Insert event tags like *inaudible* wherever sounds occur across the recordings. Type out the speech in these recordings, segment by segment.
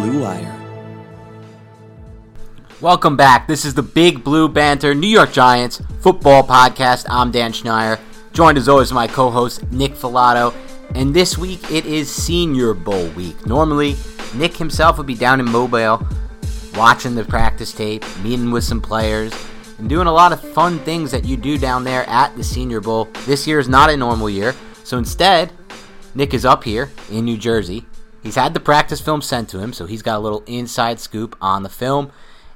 Blue Wire. Welcome back. This is the Big Blue Banter New York Giants football podcast. I'm Dan Schneier, joined as always by my co-host Nick Falato. And this week it is Senior Bowl week. Normally, Nick himself would be down in Mobile watching the practice tape, meeting with some players, and doing a lot of fun things that you do down there at the Senior Bowl. This year is not a normal year, so instead, Nick is up here in New Jersey. He's had the practice film sent to him, so he's got a little inside scoop on the film.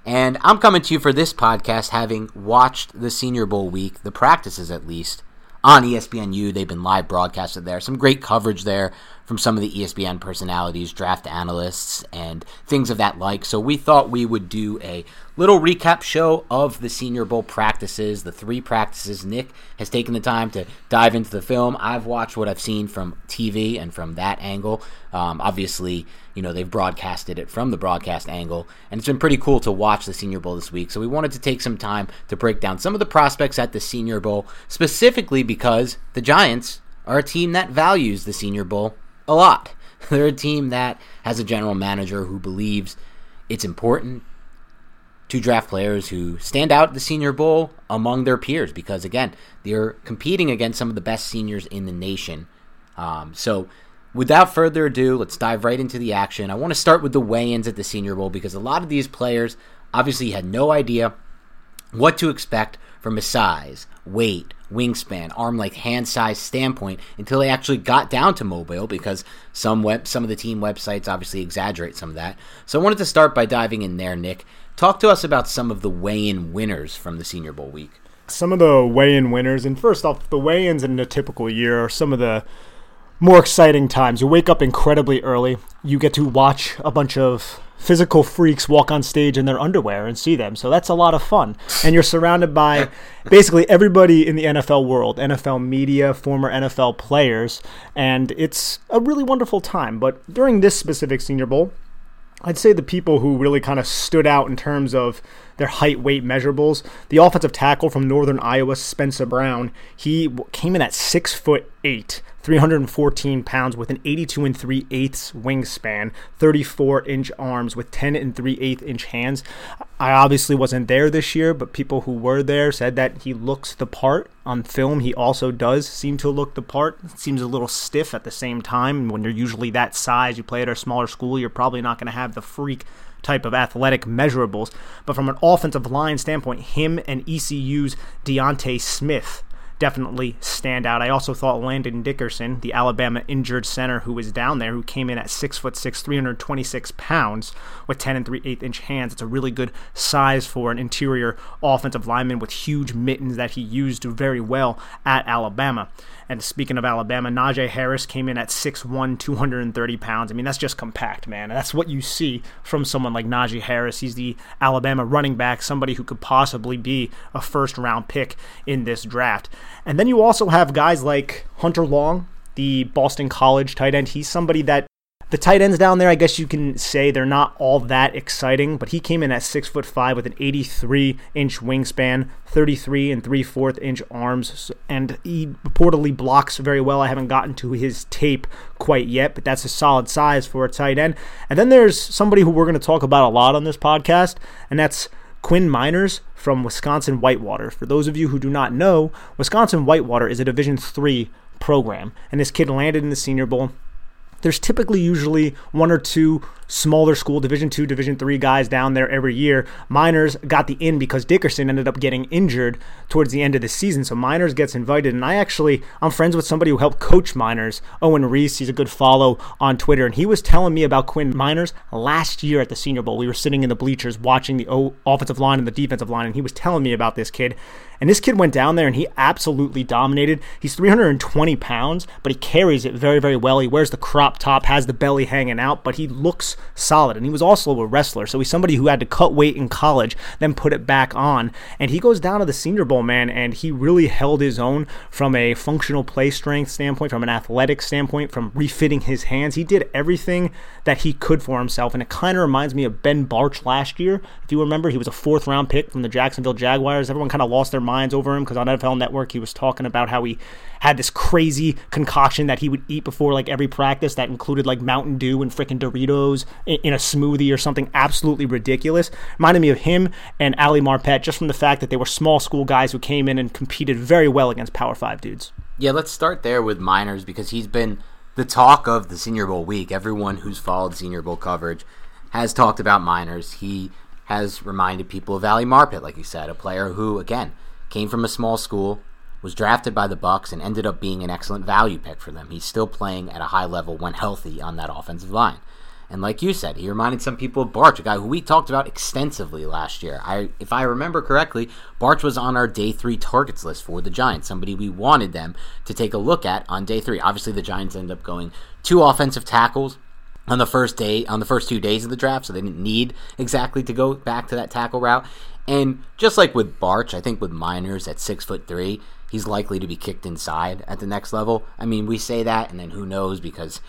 And I'm coming to you for this podcast having watched the Senior Bowl week, the practices at least, on ESPNU. They've been live broadcasted there. Some great coverage there from some of the ESPN personalities, draft analysts, and things of that like. So we thought we would do a little recap show of the Senior Bowl practices, the three practices. Nick has taken the time to dive into the film. I've watched what I've seen from TV and from that angle. Um, obviously, you know, they've broadcasted it from the broadcast angle, and it's been pretty cool to watch the Senior Bowl this week. So we wanted to take some time to break down some of the prospects at the Senior Bowl, specifically because the Giants are a team that values the Senior Bowl a lot. *laughs* They're a team that has a general manager who believes it's important to draft players who stand out at the Senior Bowl among their peers because, again, they're competing against some of the best seniors in the nation. Um, so, without further ado, let's dive right into the action. I want to start with the weigh ins at the Senior Bowl because a lot of these players obviously had no idea what to expect from a size, weight, wingspan, arm length, hand size standpoint until they actually got down to mobile because some web some of the team websites obviously exaggerate some of that. So I wanted to start by diving in there, Nick. Talk to us about some of the weigh-in winners from the Senior Bowl week. some of the weigh-in winners, and first off, the weigh-ins in a typical year are some of the more exciting times. You wake up incredibly early. You get to watch a bunch of physical freaks walk on stage in their underwear and see them. So that's a lot of fun. And you're surrounded by basically everybody in the NFL world, NFL media, former NFL players, and it's a really wonderful time. But during this specific Senior Bowl, I'd say the people who really kind of stood out in terms of their height weight measurables. The offensive tackle from Northern Iowa, Spencer Brown, he came in at six foot eight, 314 pounds with an 82 and 3 eighths wingspan, 34 inch arms with 10 and 3 eighth inch hands. I obviously wasn't there this year, but people who were there said that he looks the part on film. He also does seem to look the part. Seems a little stiff at the same time. When you're usually that size, you play at a smaller school, you're probably not going to have the freak type of athletic measurables. But from an offensive line standpoint, him and ECU's D'Ante Smith definitely stand out. I also thought Landon Dickerson, the Alabama injured center who was down there, who came in at six foot six, 326 pounds, with 10 and 3 8 inch hands. It's a really good size for an interior offensive lineman with huge mittens that he used very well at Alabama. And speaking of Alabama, Najee Harris came in at 6'1, 230 pounds. I mean, that's just compact, man. And that's what you see from someone like Najee Harris. He's the Alabama running back, somebody who could possibly be a first round pick in this draft. And then you also have guys like Hunter Long, the Boston College tight end. He's somebody that the tight ends down there, I guess you can say they're not all that exciting, but he came in at six foot five with an 83 inch wingspan, 33 and three fourth inch arms, and he reportedly blocks very well. I haven't gotten to his tape quite yet, but that's a solid size for a tight end. And then there's somebody who we're going to talk about a lot on this podcast, and that's Quinn Meinerz from Wisconsin Whitewater. For those of you who do not know, Wisconsin Whitewater is a Division three program, and this kid landed in the Senior Bowl there's typically usually one or two smaller school division 2 division 3 guys down there every year. Meinerz got the in because dickerson ended up getting injured towards the end of the season. So Meinerz gets invited. And i actually i'm friends with somebody who helped coach Meinerz, owen reese. He's a good follow on twitter. And he was telling me about quinn Miners last year at the senior bowl. We were sitting in the bleachers watching the offensive line and the defensive line. And he was telling me about this kid. And this kid went down there and he absolutely dominated. He's 320 pounds, but he carries it very, very well. He wears the crop top, has the belly hanging out, but he looks solid. And he was also a wrestler. So he's somebody who had to cut weight in college, then put it back on. And he goes down to the Senior Bowl, man, and he really held his own from a functional play strength standpoint, from an athletic standpoint, from refitting his hands. He did everything that he could for himself. And it kind of reminds me of Ben Bartch last year. If you remember, he was a fourth round pick from the Jacksonville Jaguars. Everyone kind of lost their minds over him because on NFL Network he was talking about how he had this crazy concoction that he would eat before like every practice that included like Mountain Dew and freaking Doritos in, in, a smoothie or something absolutely ridiculous. Reminded me of him and Ali Marpet just from the fact that they were small school guys who came in and competed very well against Power Five dudes. Yeah, let's start there with Meinerz because he's been the talk of the Senior Bowl week. Everyone who's followed Senior Bowl coverage has talked about Meinerz. He has reminded people of Ali Marpet, like you said, a player who, again, came from a small school, was drafted by the Bucks and ended up being an excellent value pick for them. He's still playing at a high level when healthy on that offensive line. And like you said, he reminded some people of Bartch, a guy who we talked about extensively last year. I, if I remember correctly, Bartch was on our day three targets list for the Giants, somebody we wanted them to take a look at on day three. Obviously, the Giants ended up going two offensive tackles on the first day, on the first two days of the draft, so they didn't need exactly to go back to that tackle route. And just like with Bartch, I think with Meinerz at six foot three, he's likely to be kicked inside at the next level. I mean, we say that, and then who knows? Because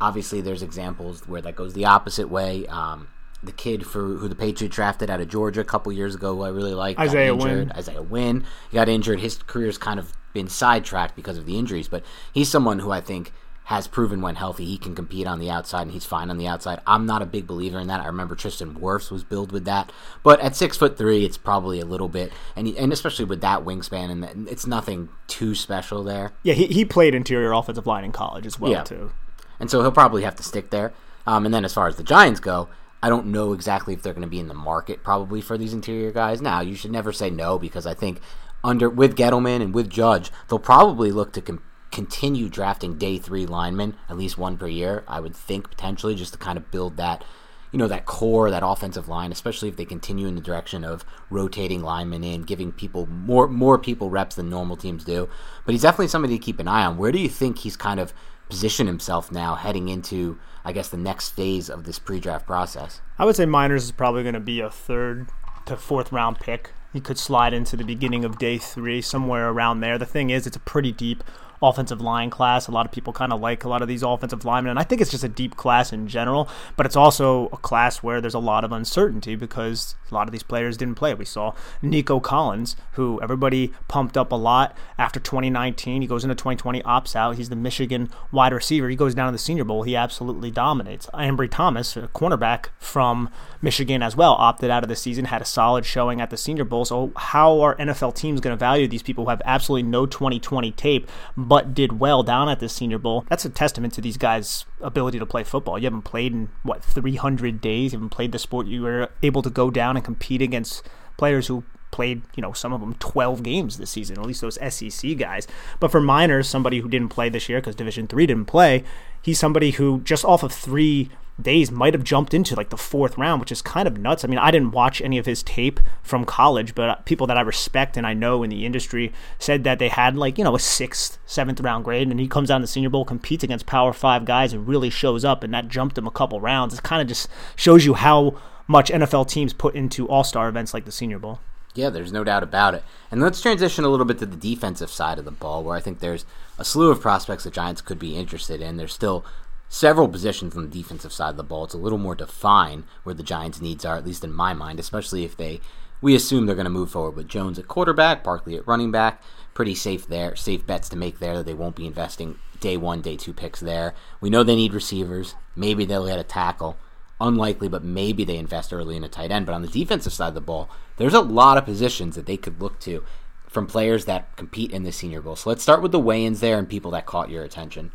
obviously, there's examples where that goes the opposite way. Um, the kid for who the Patriots drafted out of Georgia a couple years ago, who I really like, Isaiah Wynn. Isaiah Wynn, he got injured. His career's kind of been sidetracked because of the injuries, but he's someone who I think has proven when healthy he can compete on the outside and he's fine on the outside. I'm not a big believer in that. I remember Tristan Wirfs was billed with that, but at six foot three, it's probably a little bit, and he, and especially with that wingspan, and it's nothing too special there. Yeah, he, he played interior offensive line in college as well yeah. too, and so he'll probably have to stick there. Um, and then as far as the Giants go, I don't know exactly if they're going to be in the market probably for these interior guys. Now you should never say no because I think under with Gettleman and with Judge, they'll probably look to compete continue drafting day three linemen, at least one per year, I would think potentially just to kind of build that, you know, that core, that offensive line, especially if they continue in the direction of rotating linemen in, giving people more more people reps than normal teams do. But he's definitely somebody to keep an eye on. Where do you think he's kind of positioned himself now heading into, I guess, the next phase of this pre-draft process? I would say Meinerz is probably going to be a third to fourth round pick. He could slide into the beginning of day three, somewhere around there. The thing is, it's a pretty deep offensive line class. A lot of people kind of like a lot of these offensive linemen, and I think it's just a deep class in general. But it's also a class where there's a lot of uncertainty because a lot of these players didn't play. We saw Nico Collins, who everybody pumped up a lot after 2019. He goes into 2020, opts out. He's the Michigan wide receiver. He goes down to the Senior Bowl. He absolutely dominates. Ambry Thomas, a cornerback from Michigan as well, opted out of the season, had a solid showing at the Senior Bowl. So how are NFL teams going to value these people who have absolutely no 2020 tape? But did well down at the Senior Bowl. That's a testament to these guys' ability to play football. You haven't played in what 300 days. You haven't played the sport. You were able to go down and compete against players who played, you know, some of them 12 games this season, at least those SEC guys. But for Meinerz, somebody who didn't play this year because Division 3 didn't play, he's somebody who just off of 3 days might have jumped into like the fourth round, which is kind of nuts. I mean, I didn't watch any of his tape from college, but uh, people that I respect and I know in the industry said that they had like, you know, a sixth, seventh round grade, and he comes down to the Senior Bowl, competes against Power Five guys, and really shows up, and that jumped him a couple rounds. It kind of just shows you how much NFL teams put into all star events like the Senior Bowl. Yeah, there's no doubt about it. And let's transition a little bit to the defensive side of the ball, where I think there's a slew of prospects the Giants could be interested in. There's still several positions on the defensive side of the ball. It's a little more defined where the Giants' needs are, at least in my mind, especially if they we assume they're going to move forward with Jones at quarterback, Barkley at running back. Pretty safe there, safe bets to make there. That they won't be investing day one, day two picks there. We know they need receivers. Maybe they'll get a tackle. Unlikely, but maybe they invest early in a tight end. But on the defensive side of the ball, there's a lot of positions that they could look to from players that compete in the Senior Bowl. So let's start with the weigh-ins there and people that caught your attention.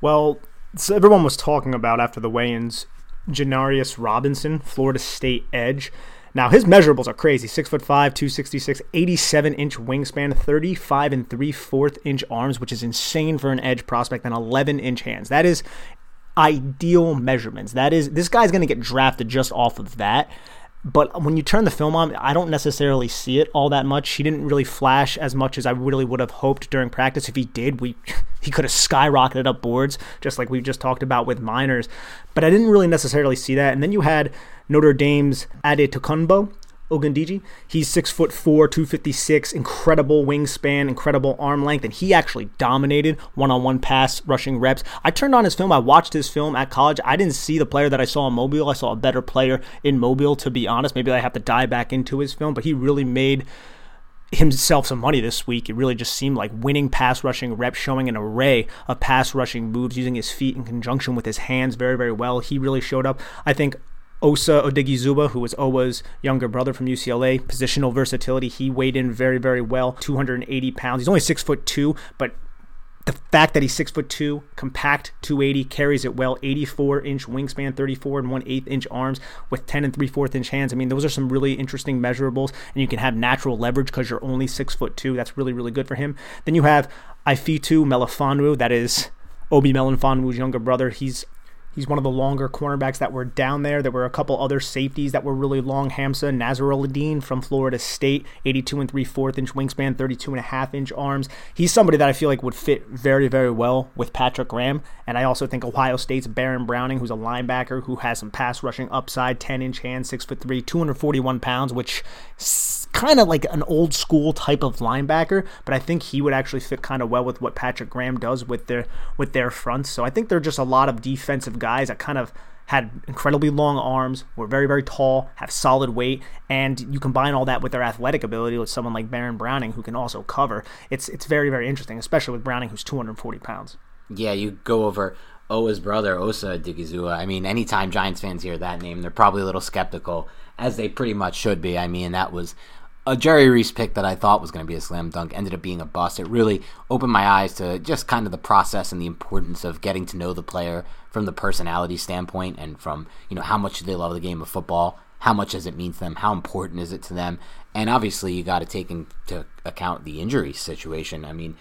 Well, so everyone was talking about after the weigh-ins, Janarius Robinson, Florida State edge. Now his measurables are crazy: six foot five, 266, 87 inch wingspan, 35 and three fourth inch arms, which is insane for an edge prospect, and 11 inch hands. That is ideal measurements. That is this guy's going to get drafted just off of that. But when you turn the film on, I don't necessarily see it all that much. He didn't really flash as much as I really would have hoped during practice. If he did, we *laughs* he could have skyrocketed up boards, just like we've just talked about with Meinerz. But I didn't really necessarily see that. And then you had Notre Dame's Adetokunbo, Ogundeji. He's six foot four, 256, incredible wingspan, incredible arm length, and he actually dominated one on one pass rushing reps. I turned on his film. I watched his film at college. I didn't see the player that I saw in Mobile. I saw a better player in Mobile, to be honest. Maybe I have to dive back into his film, but he really made himself some money this week. It really just seemed like winning pass rushing reps, showing an array of pass rushing moves, using his feet in conjunction with his hands very, very well. He really showed up. I think Osa Odighizuwa, who was Owa's younger brother from UCLA, positional versatility. He weighed in very, very well, 280 pounds. He's only six foot two, but the fact that he's six foot two, compact, 280, carries it well, 84 inch wingspan, 34 and one eighth inch arms with 10 and three fourth inch hands. I mean, those are some really interesting measurables, and you can have natural leverage because you're only six foot two. That's really, really good for him. Then you have Ifeatu Melifonwu, that is Obi Melifonwu's younger brother. He's He's one of the longer cornerbacks that were down there. There were a couple other safeties that were really long. Hamza Nasirildeen from Florida State, 82 and 3 4 inch wingspan, 32 and a half inch arms. He's somebody that I feel like would fit very, very well with Patrick Graham. And I also think Ohio State's Baron Browning, who's a linebacker who has some pass rushing upside, 10 inch hands, 6 foot 3, 241 pounds, which kind of like an old school type of linebacker, but I think he would actually fit kind of well with what Patrick Graham does with their with their fronts. So I think they're just a lot of defensive guys that kind of had incredibly long arms, were very, very tall, have solid weight, and you combine all that with their athletic ability with someone like Baron Browning who can also cover. It's it's very, very interesting, especially with Browning who's 240 pounds. Yeah, you go over Owa's brother, Osa Odighizuwa. I mean, anytime Giants fans hear that name, they're probably a little skeptical, as they pretty much should be. I mean, that was a Jerry Reese pick that I thought was going to be a slam dunk ended up being a bust. It really opened my eyes to just kind of the process and the importance of getting to know the player from the personality standpoint and from, you know, how much do they love the game of football? How much does it mean to them? How important is it to them? And obviously, you got to take into account the injury situation. I mean,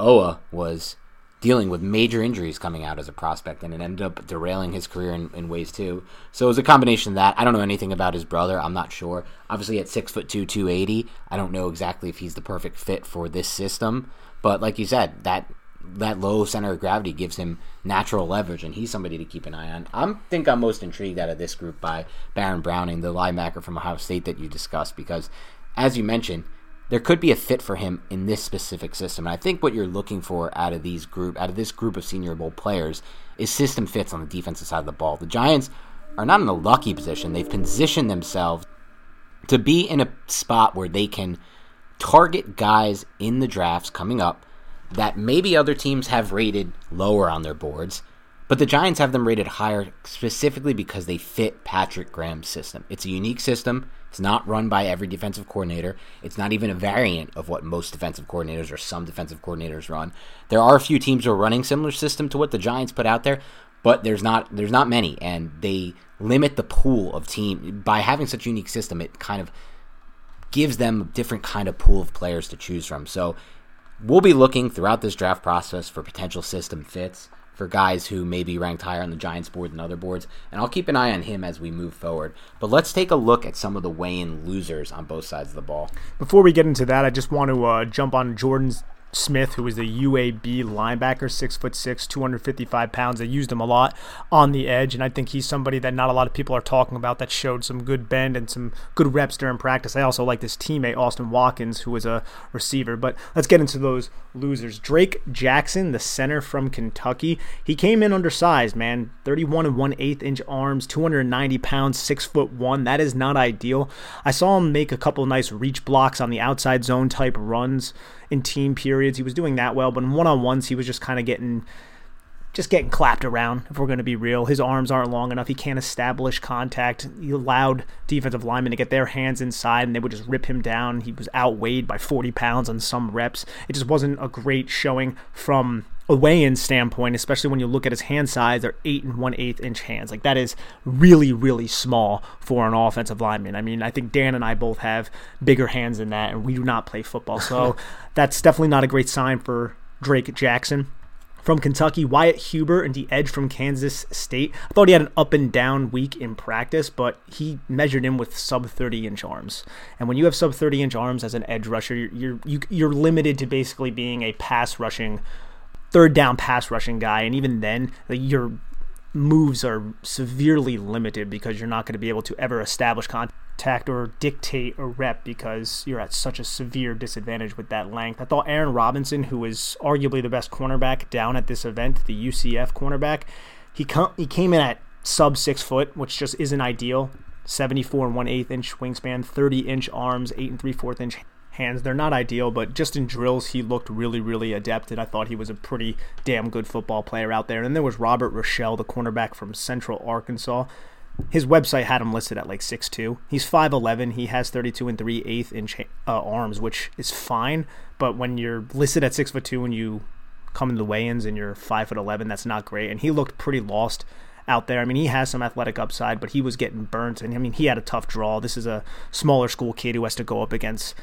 Oa was dealing with major injuries coming out as a prospect, and it ended up derailing his career in, in, ways too. So it was a combination of that. I don't know anything about his brother. I'm not sure. Obviously, at six foot two, two eighty, I don't know exactly if he's the perfect fit for this system. But like you said, that that low center of gravity gives him natural leverage, and he's somebody to keep an eye on. I think I'm most intrigued out of this group by Baron Browning, the linebacker from Ohio State that you discussed, because as you mentioned there could be a fit for him in this specific system. And I think what you're looking for out of these group out of this group of Senior Bowl players is system fits on the defensive side of the ball. The Giants are not in a lucky position. They've positioned themselves to be in a spot where they can target guys in the drafts coming up that maybe other teams have rated lower on their boards, but the Giants have them rated higher specifically because they fit Patrick Graham's system. It's a unique system. It's not run by every defensive coordinator. It's not even a variant of what most defensive coordinators or some defensive coordinators run. There are a few teams who are running similar system to what the Giants put out there, but there's not there's not many, and they limit the pool of team by having such a unique system. It kind of gives them a different kind of pool of players to choose from. So we'll be looking throughout this draft process for potential system fits for guys who may be ranked higher on the Giants board than other boards, and I'll keep an eye on him as we move forward. But let's take a look at some of the weigh-in losers on both sides of the ball. Before we get into that, I just want to uh, jump on Jordan's Smith, who was the UAB linebacker, six foot six, 255 pounds. They used him a lot on the edge, and I think he's somebody that not a lot of people are talking about that showed some good bend and some good reps during practice. I also like this teammate, Austin Watkins, who was a receiver. But let's get into those losers. Drake Jackson, the center from Kentucky, he came in undersized, man. 31 and 1 8 inch arms, 290 pounds, six foot one. That is not ideal. I saw him make a couple nice reach blocks on the outside zone type runs in team periods. He was doing that well, but in one on ones, he was just kind of getting just getting clapped around, if we're going to be real. His arms aren't long enough. He can't establish contact. He allowed defensive linemen to get their hands inside and they would just rip him down. He was outweighed by 40 pounds on some reps. It just wasn't a great showing from a weigh-in standpoint, especially when you look at his hand size, they're eight and one eighth inch hands. Like that is really, really small for an offensive lineman. I mean, I think Dan and I both have bigger hands than that, and we do not play football, so *laughs* that's definitely not a great sign for Drake Jackson from Kentucky, Wyatt Hubert and the edge from Kansas State. I thought he had an up and down week in practice, but he measured in with sub 30 inch arms. And when you have sub 30 inch arms as an edge rusher, you're you're, you, are you are limited to basically being a pass rushing third down pass rushing guy, and even then, your moves are severely limited because you're not going to be able to ever establish contact or dictate a rep because you're at such a severe disadvantage with that length. I thought Aaron Robinson, who is arguably the best cornerback down at this event, the UCF cornerback, he com- he came in at sub six foot, which just isn't ideal. 74 and 1 8 inch wingspan, 30 inch arms, 8 and 3 4 inch hands. They're not ideal, but just in drills, he looked really, really adept, and I thought he was a pretty damn good football player out there. And then there was Robert Rochelle, the cornerback from Central Arkansas. His website had him listed at like 6'2. He's 5'11. He has 32 and 3 8 inch uh, arms, which is fine. But when you're listed at 6'2 and you come into the weigh ins and you're 5'11, that's not great. And he looked pretty lost out there. I mean, he has some athletic upside, but he was getting burnt. And I mean, he had a tough draw. This is a smaller school kid who has to go up against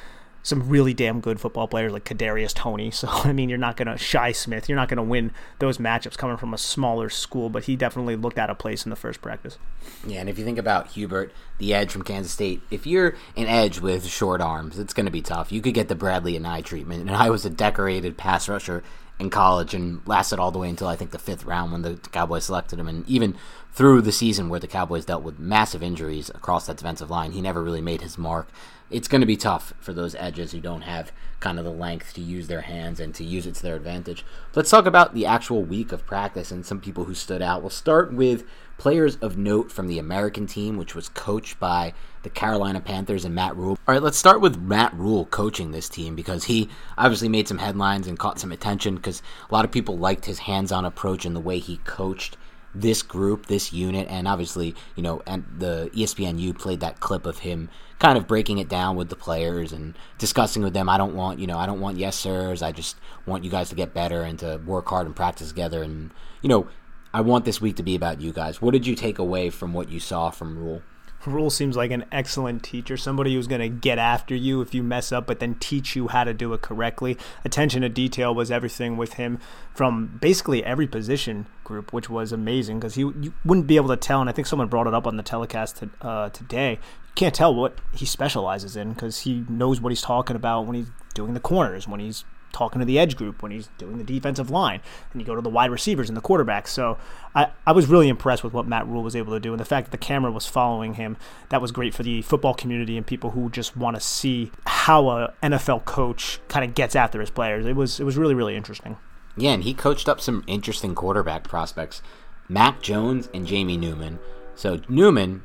some really damn good football players like Kadarius Toney. So *laughs* I mean, you're not gonna Shi Smith. You're not gonna win those matchups coming from a smaller school. But he definitely looked out of place in the first practice. Yeah, and if you think about Hubert, the edge from Kansas State, if you're an edge with short arms, it's to be tough. You could get the Bradley Anae treatment, and *laughs* I was a decorated pass rusher in college and lasted all the way until I think the fifth round when the Cowboys selected him. And even through the season where the Cowboys dealt with massive injuries across that defensive line, he never really made his mark it's going to be tough for those edges who don't have kind of the length to use their hands and to use it to their advantage. Let's talk about the actual week of practice and some people who stood out. We'll start with players of note from the American team, which was coached by the Carolina Panthers and Matt Rhule. All right, let's start with Matt Rhule coaching this team because he obviously made some headlines and caught some attention because a lot of people liked his hands on approach and the way he coached this group, this unit, and obviously, you know, and the ESPNU played that clip of him kind of breaking it down with the players and discussing with them. I don't want, you know, I don't want yes sirs. I just want you guys to get better and to work hard and practice together. And you know, I want this week to be about you guys. What did you take away from what you saw from Rhule? Rhule seems like an excellent teacher, somebody who's going to get after you if you mess up, but then teach you how to do it correctly. Attention to detail was everything with him from basically every position group, which was amazing because he you wouldn't be able to tell. And I think someone brought it up on the telecast to, uh, today. You can't tell what he specializes in because he knows what he's talking about when he's doing the corners, when he's talking to the edge group when he's doing the defensive line, and you go to the wide receivers and the quarterbacks. So I, I was really impressed with what Matt Rhule was able to do, and the fact that the camera was following him. That was great for the football community and people who just want to see how a NFL coach kind of gets after his players. It was it was really really interesting. Yeah, and he coached up some interesting quarterback prospects, Mac Jones and Jamie Newman. So Newman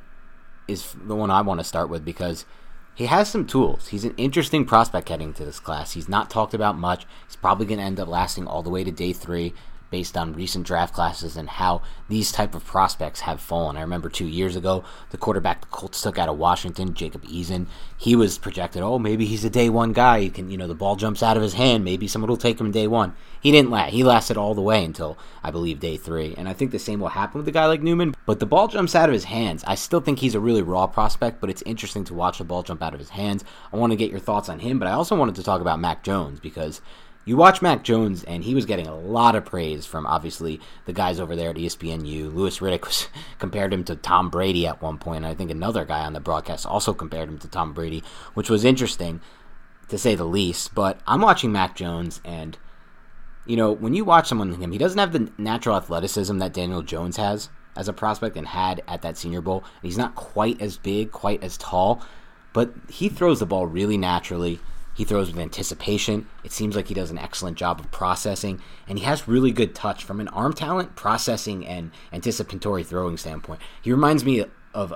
is the one I want to start with because he has some tools. He's an interesting prospect heading to this class. He's not talked about much. He's probably going to end up lasting all the way to day three. Based on recent draft classes and how these type of prospects have fallen. I remember two years ago, the quarterback the Colts took out of Washington, Jacob Eason, he was projected, oh, maybe he's a day one guy. He can, you know, the ball jumps out of his hand. Maybe someone will take him day one. He didn't last. He lasted all the way until, I believe, day three. And I think the same will happen with a guy like Newman. But the ball jumps out of his hands. I still think he's a really raw prospect, but it's interesting to watch the ball jump out of his hands. I want to get your thoughts on him, but I also wanted to talk about Mac Jones because you watch Mac Jones, and he was getting a lot of praise from obviously the guys over there at ESPNU. Louis Riddick was *laughs* compared him to Tom Brady at one point. I think another guy on the broadcast also compared him to Tom Brady, which was interesting to say the least. But I'm watching Mac Jones, and you know when you watch someone like him, he doesn't have the natural athleticism that Daniel Jones has as a prospect and had at that Senior Bowl. He's not quite as big, quite as tall, but he throws the ball really naturally. He throws with anticipation. It seems like he does an excellent job of processing, and he has really good touch from an arm talent, processing, and anticipatory throwing standpoint. He reminds me of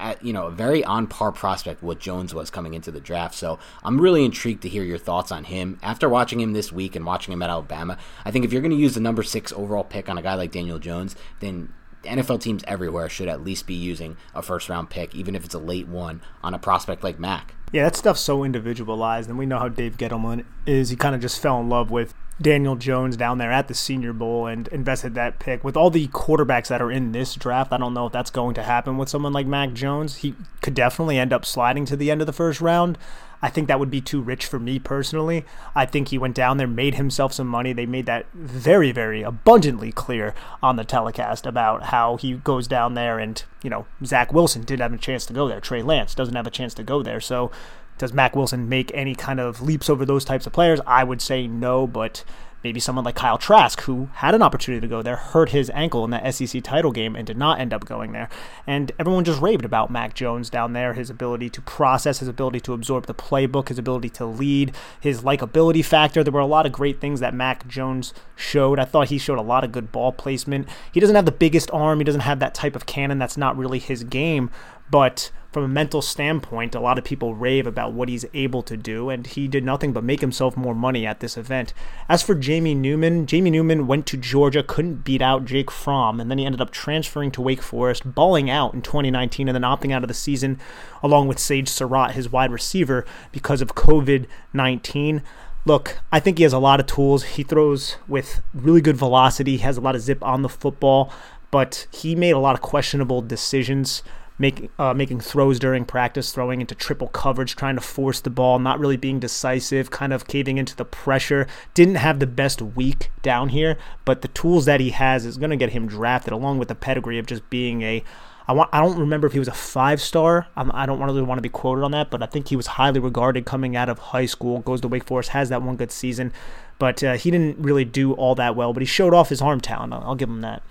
at you know a very on par prospect what Jones was coming into the draft. So I'm really intrigued to hear your thoughts on him after watching him this week and watching him at Alabama. I think if you're going to use the number six overall pick on a guy like Daniel Jones, then NFL teams everywhere should at least be using a first round pick, even if it's a late one, on a prospect like Mac. Yeah, that stuff's so individualized, and we know how Dave Gettleman is. He kind of just fell in love with Daniel Jones down there at the Senior Bowl and invested that pick. With all the quarterbacks that are in this draft, I don't know if that's going to happen with someone like Mac Jones. He could definitely end up sliding to the end of the first round. I think that would be too rich for me personally. I think he went down there, made himself some money. They made that very, very abundantly clear on the telecast about how he goes down there and, you know, Zach Wilson did have a chance to go there. Trey Lance doesn't have a chance to go there. So does Mac Wilson make any kind of leaps over those types of players? I would say no, but maybe someone like Kyle Trask, who had an opportunity to go there, hurt his ankle in that SEC title game and did not end up going there. And everyone just raved about Mac Jones down there, his ability to process, his ability to absorb the playbook, his ability to lead, his likability factor. There were a lot of great things that Mac Jones showed. I thought he showed a lot of good ball placement. He doesn't have the biggest arm, he doesn't have that type of cannon. That's not really his game, but from a mental standpoint, a lot of people rave about what he's able to do, and he did nothing but make himself more money at this event. As for Jamie Newman, Jamie Newman went to Georgia, couldn't beat out Jake Fromm, and then he ended up transferring to Wake Forest, balling out in 2019, and then opting out of the season along with Sage Surratt, his wide receiver, because of COVID 19 look, I think he has a lot of tools. He throws with really good velocity, has a lot of zip on the football, but he made a lot of questionable decisions making uh, making throws during practice, throwing into triple coverage, trying to force the ball, not really being decisive, kind of caving into the pressure. Didn't have the best week down here, but the tools that he has is going to get him drafted, along with the pedigree of just being a I want. I don't remember if he was a five star. Um, I don't really want to be quoted on that, but I think he was highly regarded coming out of high school. Goes to Wake Forest, has that one good season, but uh, he didn't really do all that well. But he showed off his arm talent. I'll, I'll give him that.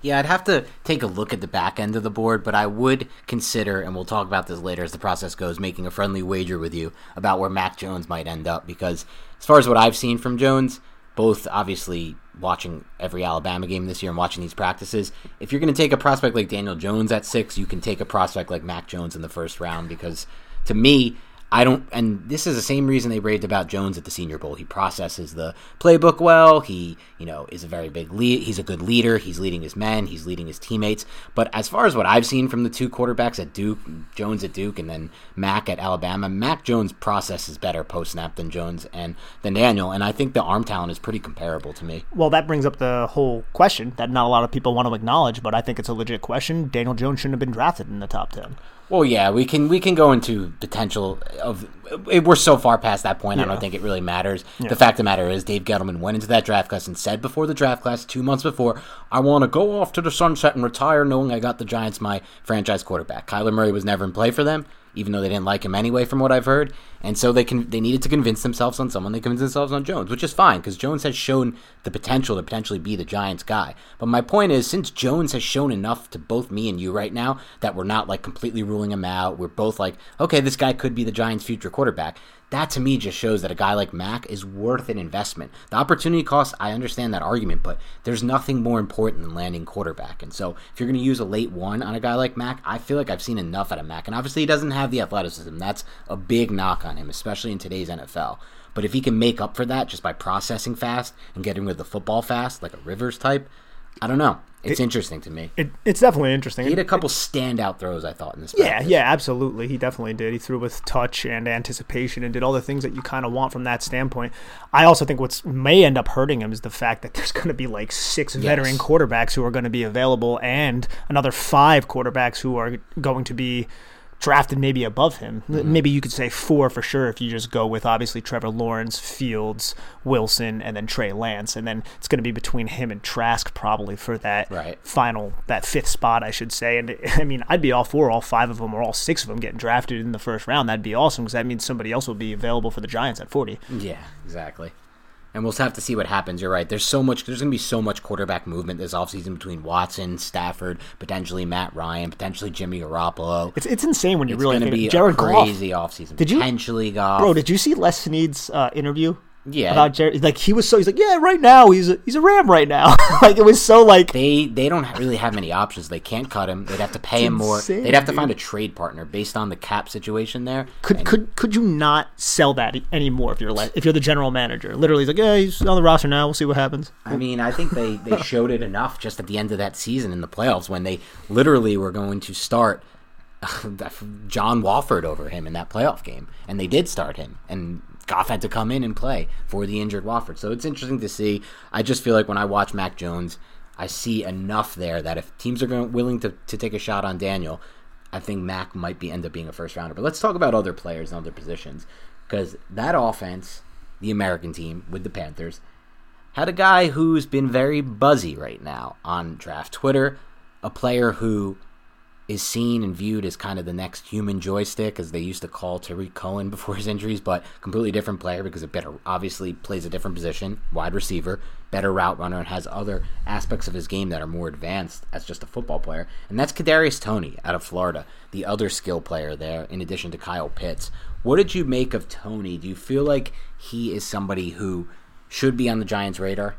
Yeah, I'd have to take a look at the back end of the board, but I would consider, and we'll talk about this later as the process goes, making a friendly wager with you about where Mac Jones might end up. Because as far as what I've seen from Jones, both obviously watching every Alabama game this year and watching these practices, if you're going to take a prospect like Daniel Jones at six, you can take a prospect like Mac Jones in the first round because to me, I don't, and this is the same reason they raved about Jones at the Senior Bowl. He processes the playbook well. He, you know, is a very big lead. He's a good leader. He's leading his men. He's leading his teammates. But as far as what I've seen from the two quarterbacks at Duke, Jones at Duke, and then Mac at Alabama, Mac Jones processes better post snap than Jones and than Daniel. And I think the arm talent is pretty comparable to me. Well, that brings up the whole question that not a lot of people want to acknowledge, but I think it's a legit question. Daniel Jones shouldn't have been drafted in the top ten. Well, yeah, we can we can go into potential of. We're so far past that point. Yeah. I don't think it really matters. Yeah. The fact of the matter is, Dave Gettleman went into that draft class and said before the draft class, two months before, I want to go off to the sunset and retire, knowing I got the Giants my franchise quarterback. Kyler Murray was never in play for them even though they didn't like him anyway, from what I've heard. And so they can they needed to convince themselves on someone. They convinced themselves on Jones, which is fine because Jones has shown the potential to potentially be the Giants guy. But my point is, since Jones has shown enough to both me and you right now that we're not like completely ruling him out, we're both like, okay, this guy could be the Giants' future quarterback that to me just shows that a guy like Mac is worth an investment. The opportunity cost, I understand that argument, but there's nothing more important than landing quarterback. And so if you're going to use a late one on a guy like Mac, I feel like I've seen enough out of Mac. And obviously, he doesn't have the athleticism. That's a big knock on him, especially in today's NFL. But if he can make up for that just by processing fast and getting rid of the football fast, like a Rivers type, I don't know. It's interesting to me. It, it's definitely interesting. He had a couple standout throws, I thought, in this. Yeah, practice. yeah, absolutely. He definitely did. He threw with touch and anticipation and did all the things that you kind of want from that standpoint. I also think what may end up hurting him is the fact that there's *laughs* going to be like six veteran quarterbacks who are going to be available and another five quarterbacks who are going to be drafted maybe above him. Mm-hmm. Maybe you could say four for sure if you just go with obviously Trevor Lawrence, Fields, Wilson, and then Trey Lance, and then it's going to be between him and Trask probably for that Right. final that fifth spot, I should say. And *laughs* I mean, I'd be all for all five of them or all six of them getting drafted in the first round. That'd be awesome because that means somebody else will be available for the Giants at forty. Yeah, exactly. And we'll have to see what happens. You're right. There's so much. There's going to be so much quarterback movement this offseason between Watson, Stafford, potentially Matt Ryan, potentially Jimmy Garoppolo. It's it's insane when you It's really going to be Jared a Goff. crazy offseason. Did you- potentially Goff? Bro, did you see Les Snead's uh, interview? Yeah. About Jared, like he was so he's like, yeah, right now he's a, he's a Ram right now. *laughs* like it was so like they they don't really have many options. They can't cut him. They'd have to pay him more. insane, They'd have to find a trade partner based on the cap situation there. could could could you not sell that anymore if you're le- if you're the general manager? Literally, he's like, yeah, he's on the roster now. We'll see what happens. I mean, I think they, they showed it enough just at the end of that season in the playoffs when they literally were going to start *laughs* John Wolford over him in that playoff game. And they did start him. And Goff had to come in and play for the injured Wolford. So it's interesting to see. I just feel like when I watch Mac Jones, I see enough there that if teams are willing to, to take a shot on Daniel, I think Mac might be end up being a first rounder. But let's talk about other players and other positions. Because that offense, the American team with the Panthers, had a guy who's been very buzzy right now on draft Twitter, a player who is seen and viewed as kind of the next human joystick, as they used to call Tarik Cohen *laughs* before his injuries, but completely different player because it better obviously plays a different position, wide receiver, better route runner, and has other aspects of his game that are more advanced as just a football player. And that's Kadarius Toney out of Florida, the other skill player there, in addition to Kyle Pitts. What did you make of Toney? Do you feel like he is somebody who should be on the Giants' radar?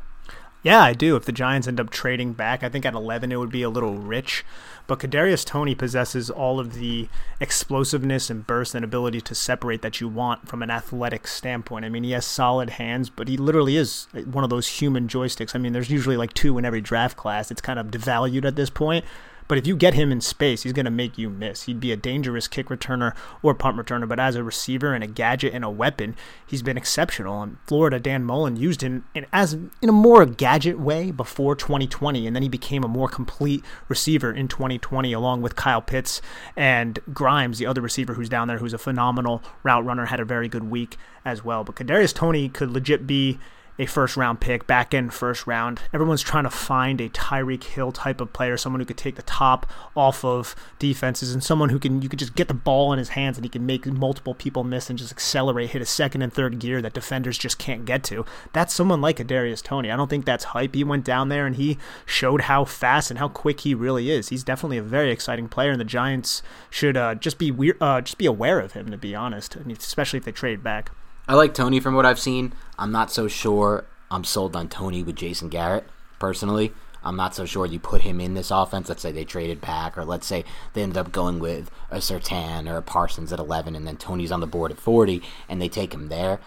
Yeah, I do. If the Giants end up trading back, I think at 11 it would be a little rich. But Kadarius Toney possesses all of the explosiveness and burst and ability to separate that you want from an athletic standpoint. I mean, he has solid hands, but he literally is one of those human joysticks. I mean, there's usually like two in every draft class. It's kind of devalued at this point. But if you get him in space, he's going to make you miss. He'd be a dangerous kick returner or punt returner, but as a receiver and a gadget and a weapon, he's been exceptional. And Florida, Dan Mullen used him in, as in a more gadget way before 2020, and then he became a more complete receiver in 2020, along with Kyle Pitts and Grimes, the other receiver who's down there, who's a phenomenal route runner, had a very good week as well. But Kadarius Toney could legit be a first round pick, back end first round. Everyone's trying to find a Tyreek Hill type of player, someone who could take the top off of defenses and someone who can you could just get the ball in his hands and he can make multiple people miss and just accelerate, hit a second and third gear that defenders just can't get to. That's someone like a Darius Toney. I don't think that's hype. He went down there and he showed how fast and how quick he really is. He's definitely a very exciting player, and the Giants should uh, just be weir- uh, just be aware of him to be honest, I mean, especially if they trade back. I like Toney from what I've seen. I'm not so sure I'm sold on Toney with Jason Garrett, personally. I'm not so sure you put him in this offense. Let's say they traded back, or let's say they ended up going with a Surtain or a Parsons at 11, and then Toney's on the board at 40, and they take him there.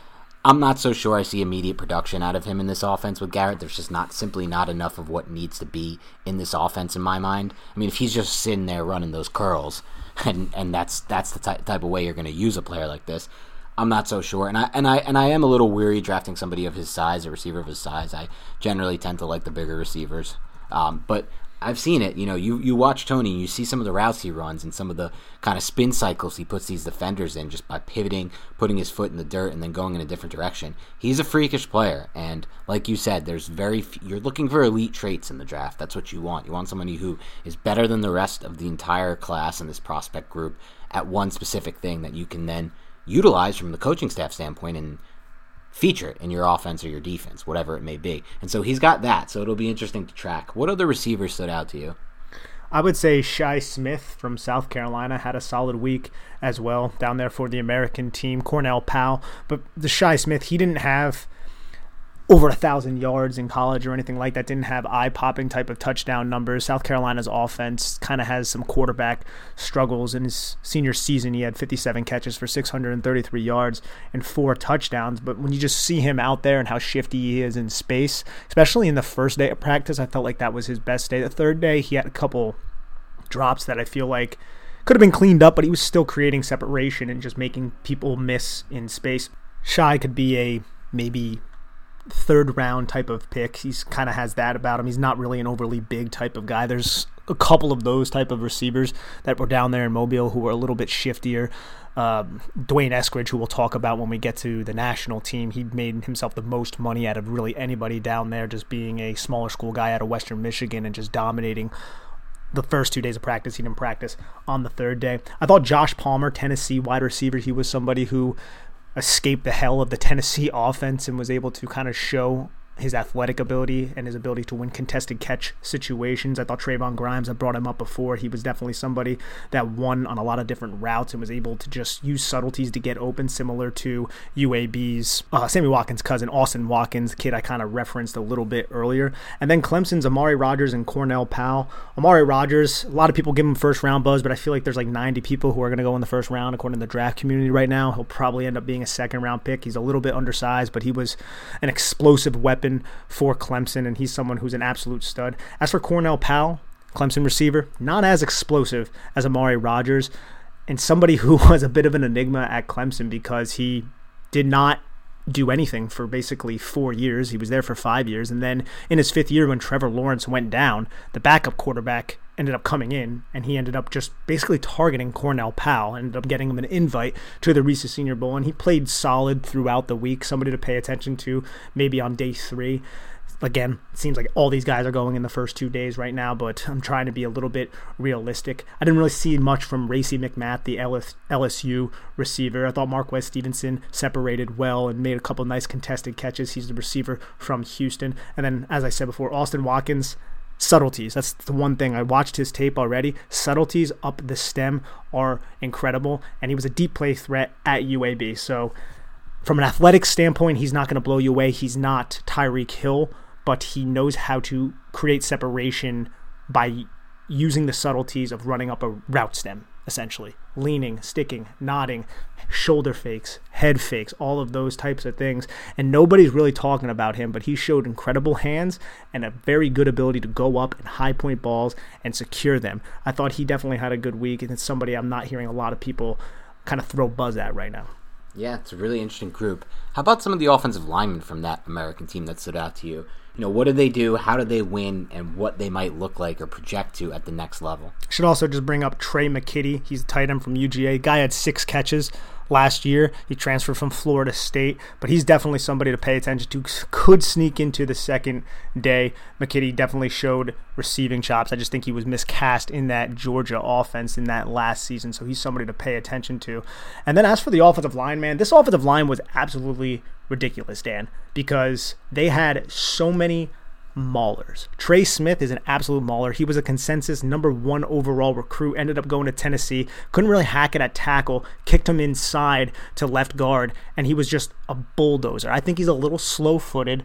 I'm not so sure I see immediate production out of him in this offense with Garrett. There's just not simply not enough of what needs to be in this offense in my mind. I mean, if he's just sitting there running those curls, *laughs* and and that's that's the ty- type of way you're going to use a player like this. I'm not so sure, and I and I and I am a little weary drafting somebody of his size, a receiver of his size. I generally tend to like the bigger receivers, um, but I've seen it. You know, you you watch Toney, you see some of the routes he runs and some of the kind of spin cycles he puts these defenders in, just by pivoting, putting his foot in the dirt, and then going in a different direction. He's a freakish player, and like you said, there's very you're looking for elite traits in the draft. That's what you want. You want somebody who is better than the rest of the entire class in this prospect group at one specific thing that you can then utilize from the coaching staff standpoint and feature it in your offense or your defense, whatever it may be. And so he's got that. So it'll be interesting to track. What other receivers stood out to you? I would say Shi Smith from South Carolina had a solid week as well down there for the American team. Cornell Powell, but the Shi Smith, he didn't have over a thousand yards in college or anything like that. Didn't have eye popping type of touchdown numbers. South Carolina's offense kind of has some quarterback struggles. In his senior season, he had 57 catches for 633 yards and four touchdowns. But when you just see him out there and how shifty he is in space, especially in the first day of practice, I felt like that was his best day. The third day, he had a couple drops that I feel like could have been cleaned up, but he was still creating separation and just making people miss in space. Shi could be a maybe third round type of pick. He's kind of has that about him. He's not really an overly big type of guy. There's a couple of those type of receivers that were down there in Mobile who were a little bit shiftier. Um, D'Wayne Eskridge, who we'll talk about when we get to the national team, he made himself the most money out of really anybody down there, just being a smaller school guy out of Western Michigan and just dominating the first two days of practice. He didn't practice on the third day. I thought Josh Palmer, Tennessee wide receiver, he was somebody who escaped the hell of the Tennessee offense and was able to kind of show his athletic ability and his ability to win contested catch situations. I thought Trevon Grimes, I brought him up before. He was definitely somebody that won on a lot of different routes and was able to just use subtleties to get open, similar to UAB's uh, Sammy Watkins' cousin, Austin Watkins, kid I kind of referenced a little bit earlier. And then Clemson's Amari Rogers and Cornell Powell. Amari Rogers, a lot of people give him first round buzz, but I feel like there's like 90 people who are going to go in the first round according to the draft community right now. He'll probably end up being a second round pick. He's a little bit undersized, but he was an explosive weapon weapon for Clemson, and he's someone who's an absolute stud. As for Cornell Powell, Clemson receiver, not as explosive as Amari Rogers, and somebody *laughs* who was a bit of an enigma at Clemson because he did not do anything for basically four years. He was there for five years. And then in his fifth year, when Trevor Lawrence went down, the backup quarterback ended up coming in and he ended up just basically targeting Cornell Powell, ended up getting him an invite to the Reese Senior Bowl. And he played solid throughout the week, somebody to pay attention to maybe on day three again, it seems like all these guys are going in the first two days right now, but I'm trying to be a little bit realistic. I didn't really see much from Racey McMath, the LSU receiver. I thought Marquez Stevenson separated well and made a couple nice contested catches. He's the receiver from Houston. And then, as I said before, Austin Watkins, subtleties. That's the one thing. I watched his tape already. Subtleties up the stem are incredible, and he was a deep play threat at UAB. So, from an athletic standpoint, he's not going to blow you away. He's not Tyreek Hill, but he knows how to create separation by using the subtleties of running up a route stem, essentially. Leaning, sticking, nodding, shoulder fakes, head fakes, all of those types of things. And nobody's really talking about him, but he showed incredible hands and a very good ability to go up and high point balls and secure them. I thought he definitely had a good week, and it's somebody I'm not hearing a lot of people kind of throw buzz at right now. Yeah, it's a really interesting group. How about some of the offensive linemen from that American team that stood out to you? You know, what did they do? How did they win? And what they might look like or project to at the next level. Should also just bring up Tre' McKitty. He's a tight end from UGA. Guy had six catches last year. He transferred from Florida State, but he's definitely somebody to pay attention to. Could sneak into the second day. McKitty definitely showed receiving chops. I just think he was miscast in that Georgia offense in that last season, so he's somebody to pay attention to. And then as for the offensive line, man, this offensive line was absolutely ridiculous, Dan, because they had so many maulers. Trey Smith is an absolute mauler. He was a consensus number one overall recruit, ended up going to Tennessee, couldn't really hack it at tackle, kicked him inside to left guard, and he was just a bulldozer. I think he's a little slow footed,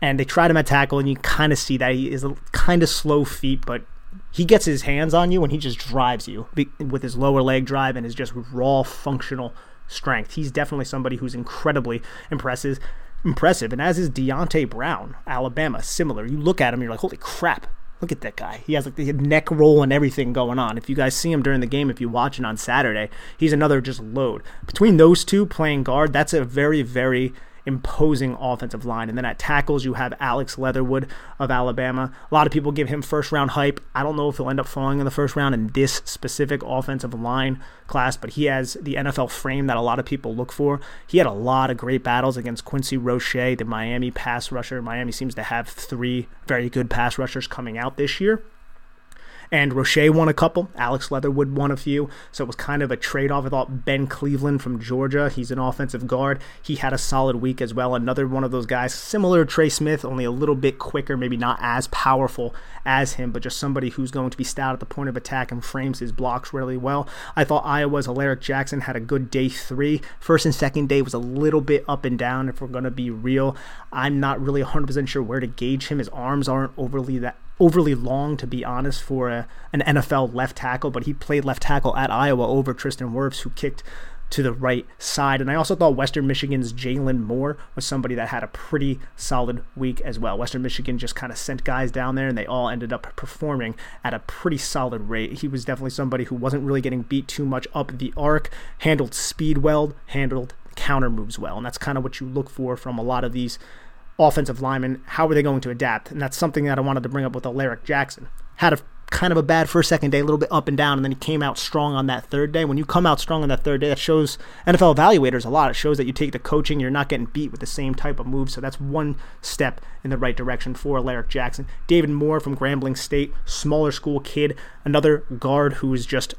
and they tried him at tackle, and you kind of see that he is kind of slow feet, but he gets his hands on you and he just drives you with his lower leg drive and his just raw functional strength. He's definitely somebody who's incredibly impressive impressive. And as is Deonte Brown, Alabama, similar. You look at him, you're like, holy crap, look at that guy. He has like the neck roll and everything going on. If you guys see him during the game, if you watch it on Saturday, he's another just load. Between those two playing guard, that's a very, very imposing offensive line. And then at tackles, you have Alex Leatherwood of Alabama. A lot of people give him first round hype. I don't know if he'll end up falling in the first round in this specific offensive line class, but he has the NFL frame that a lot of people look for. He had a lot of great battles against Quincy Roche, the Miami pass rusher. Miami seems to have three very good pass rushers coming out this year. And Roche won a couple. Alex Leatherwood won a few. So it was kind of a trade off. I thought Ben Cleveland from Georgia, he's an offensive guard. He had a solid week as well. Another one of those guys, similar to Trey Smith, only a little bit quicker, maybe not as powerful as him, but just somebody who's going to be stout at the point of attack and frames his blocks really well. I thought Iowa's Alaric Jackson had a good day three. First and second day was a little bit up and down, if we're going to be real. I'm not really 100% sure where to gauge him. His arms aren't overly that overly long, to be honest, for a, an NFL left tackle, but he played left tackle at Iowa over Tristan Wirfs, who kicked to the right side. And I also thought Western Michigan's Jaylon Moore was somebody that had a pretty solid week as well. Western Michigan just kind of sent guys down there and they all ended up performing at a pretty solid rate. He was definitely somebody who wasn't really getting beat too much up the arc, handled speed well, handled counter moves well. And that's kind of what you look for from a lot of these offensive linemen. How are they going to adapt? And that's something that I wanted to bring up with Alaric Jackson. Had a kind of a bad first, second day, a little bit up and down, and then he came out strong on that third day. When you come out strong on that third day, that shows NFL evaluators a lot. It shows that you take the coaching, you're not getting beat with the same type of moves. So that's one step in the right direction for Alaric Jackson. David Moore from Grambling State, smaller school kid, another guard who is just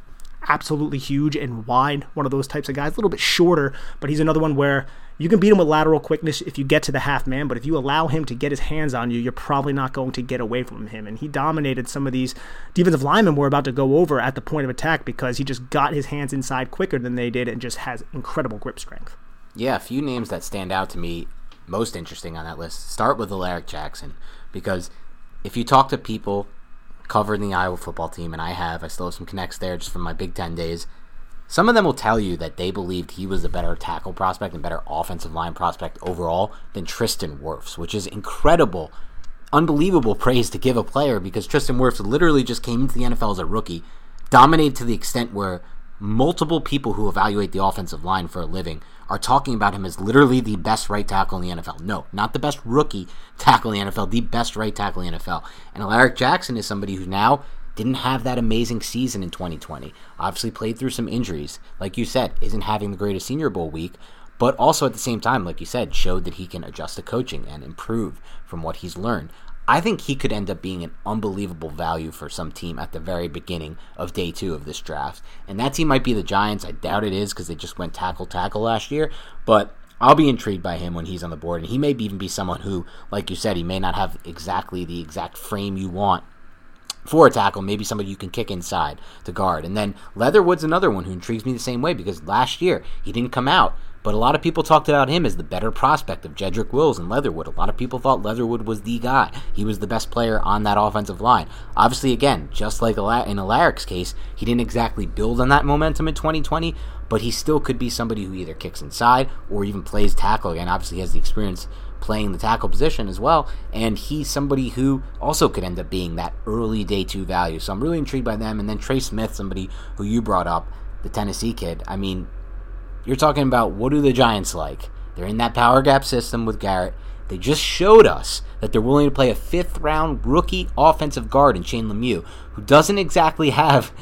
absolutely huge and wide, one of those types of guys, a little bit shorter, but he's another one where you can beat him with lateral quickness if you get to the half man, but if you allow him to get his hands on you, you're probably not going to get away from him. And he dominated some of these defensive linemen we're about to go over at the point of attack because he just got his hands inside quicker than they did and just has incredible grip strength. Yeah, a few names that stand out to me most interesting on that list. Start with Alaric Jackson because if you talk to people covering the Iowa football team, and I have, I still have some connects there just from my Big Ten days. Some of them will tell you that they believed he was a better tackle prospect and better offensive line prospect overall than Tristan Wirfs, which is incredible, unbelievable praise to give a player because Tristan Wirfs literally just came into the NFL as a rookie, dominated to the extent where multiple people who evaluate the offensive line for a living are talking about him as literally the best right tackle in the NFL. No, not the best rookie tackle in the NFL, the best right tackle in the NFL. And Alaric Jackson is somebody who now didn't have that amazing season in 2020. Obviously played through some injuries. Like you said, isn't having the greatest Senior Bowl week, but also at the same time, like you said, showed that he can adjust to coaching and improve from what he's learned. I think he could end up being an unbelievable value for some team at the very beginning of day two of this draft. And that team might be the Giants. I doubt it is because they just went tackle tackle last year. But I'll be intrigued by him when he's on the board. And he may even be someone who, like you said, he may not have exactly the exact frame you want for a tackle, maybe somebody you can kick inside to guard. And then Leatherwood's another one who intrigues me the same way because last year he didn't come out, but a lot of people talked about him as the better prospect of Jedrick Wills and Leatherwood. A lot of people thought Leatherwood was the guy. He was the best player on that offensive line. Obviously, again, just like in Alaric's case, he didn't exactly build on that momentum in 2020, but he still could be somebody who either kicks inside or even plays tackle. Again, obviously, he has the experience playing the tackle position as well. And he's somebody who also could end up being that early day two value. So I'm really intrigued by them. And then Trey Smith, somebody who you brought up, the Tennessee kid. I mean, you're talking about what do the Giants like? They're in that power gap system with Garrett. They just showed us that they're willing to play a fifth round rookie offensive guard in Shane Lemieux, who doesn't exactly have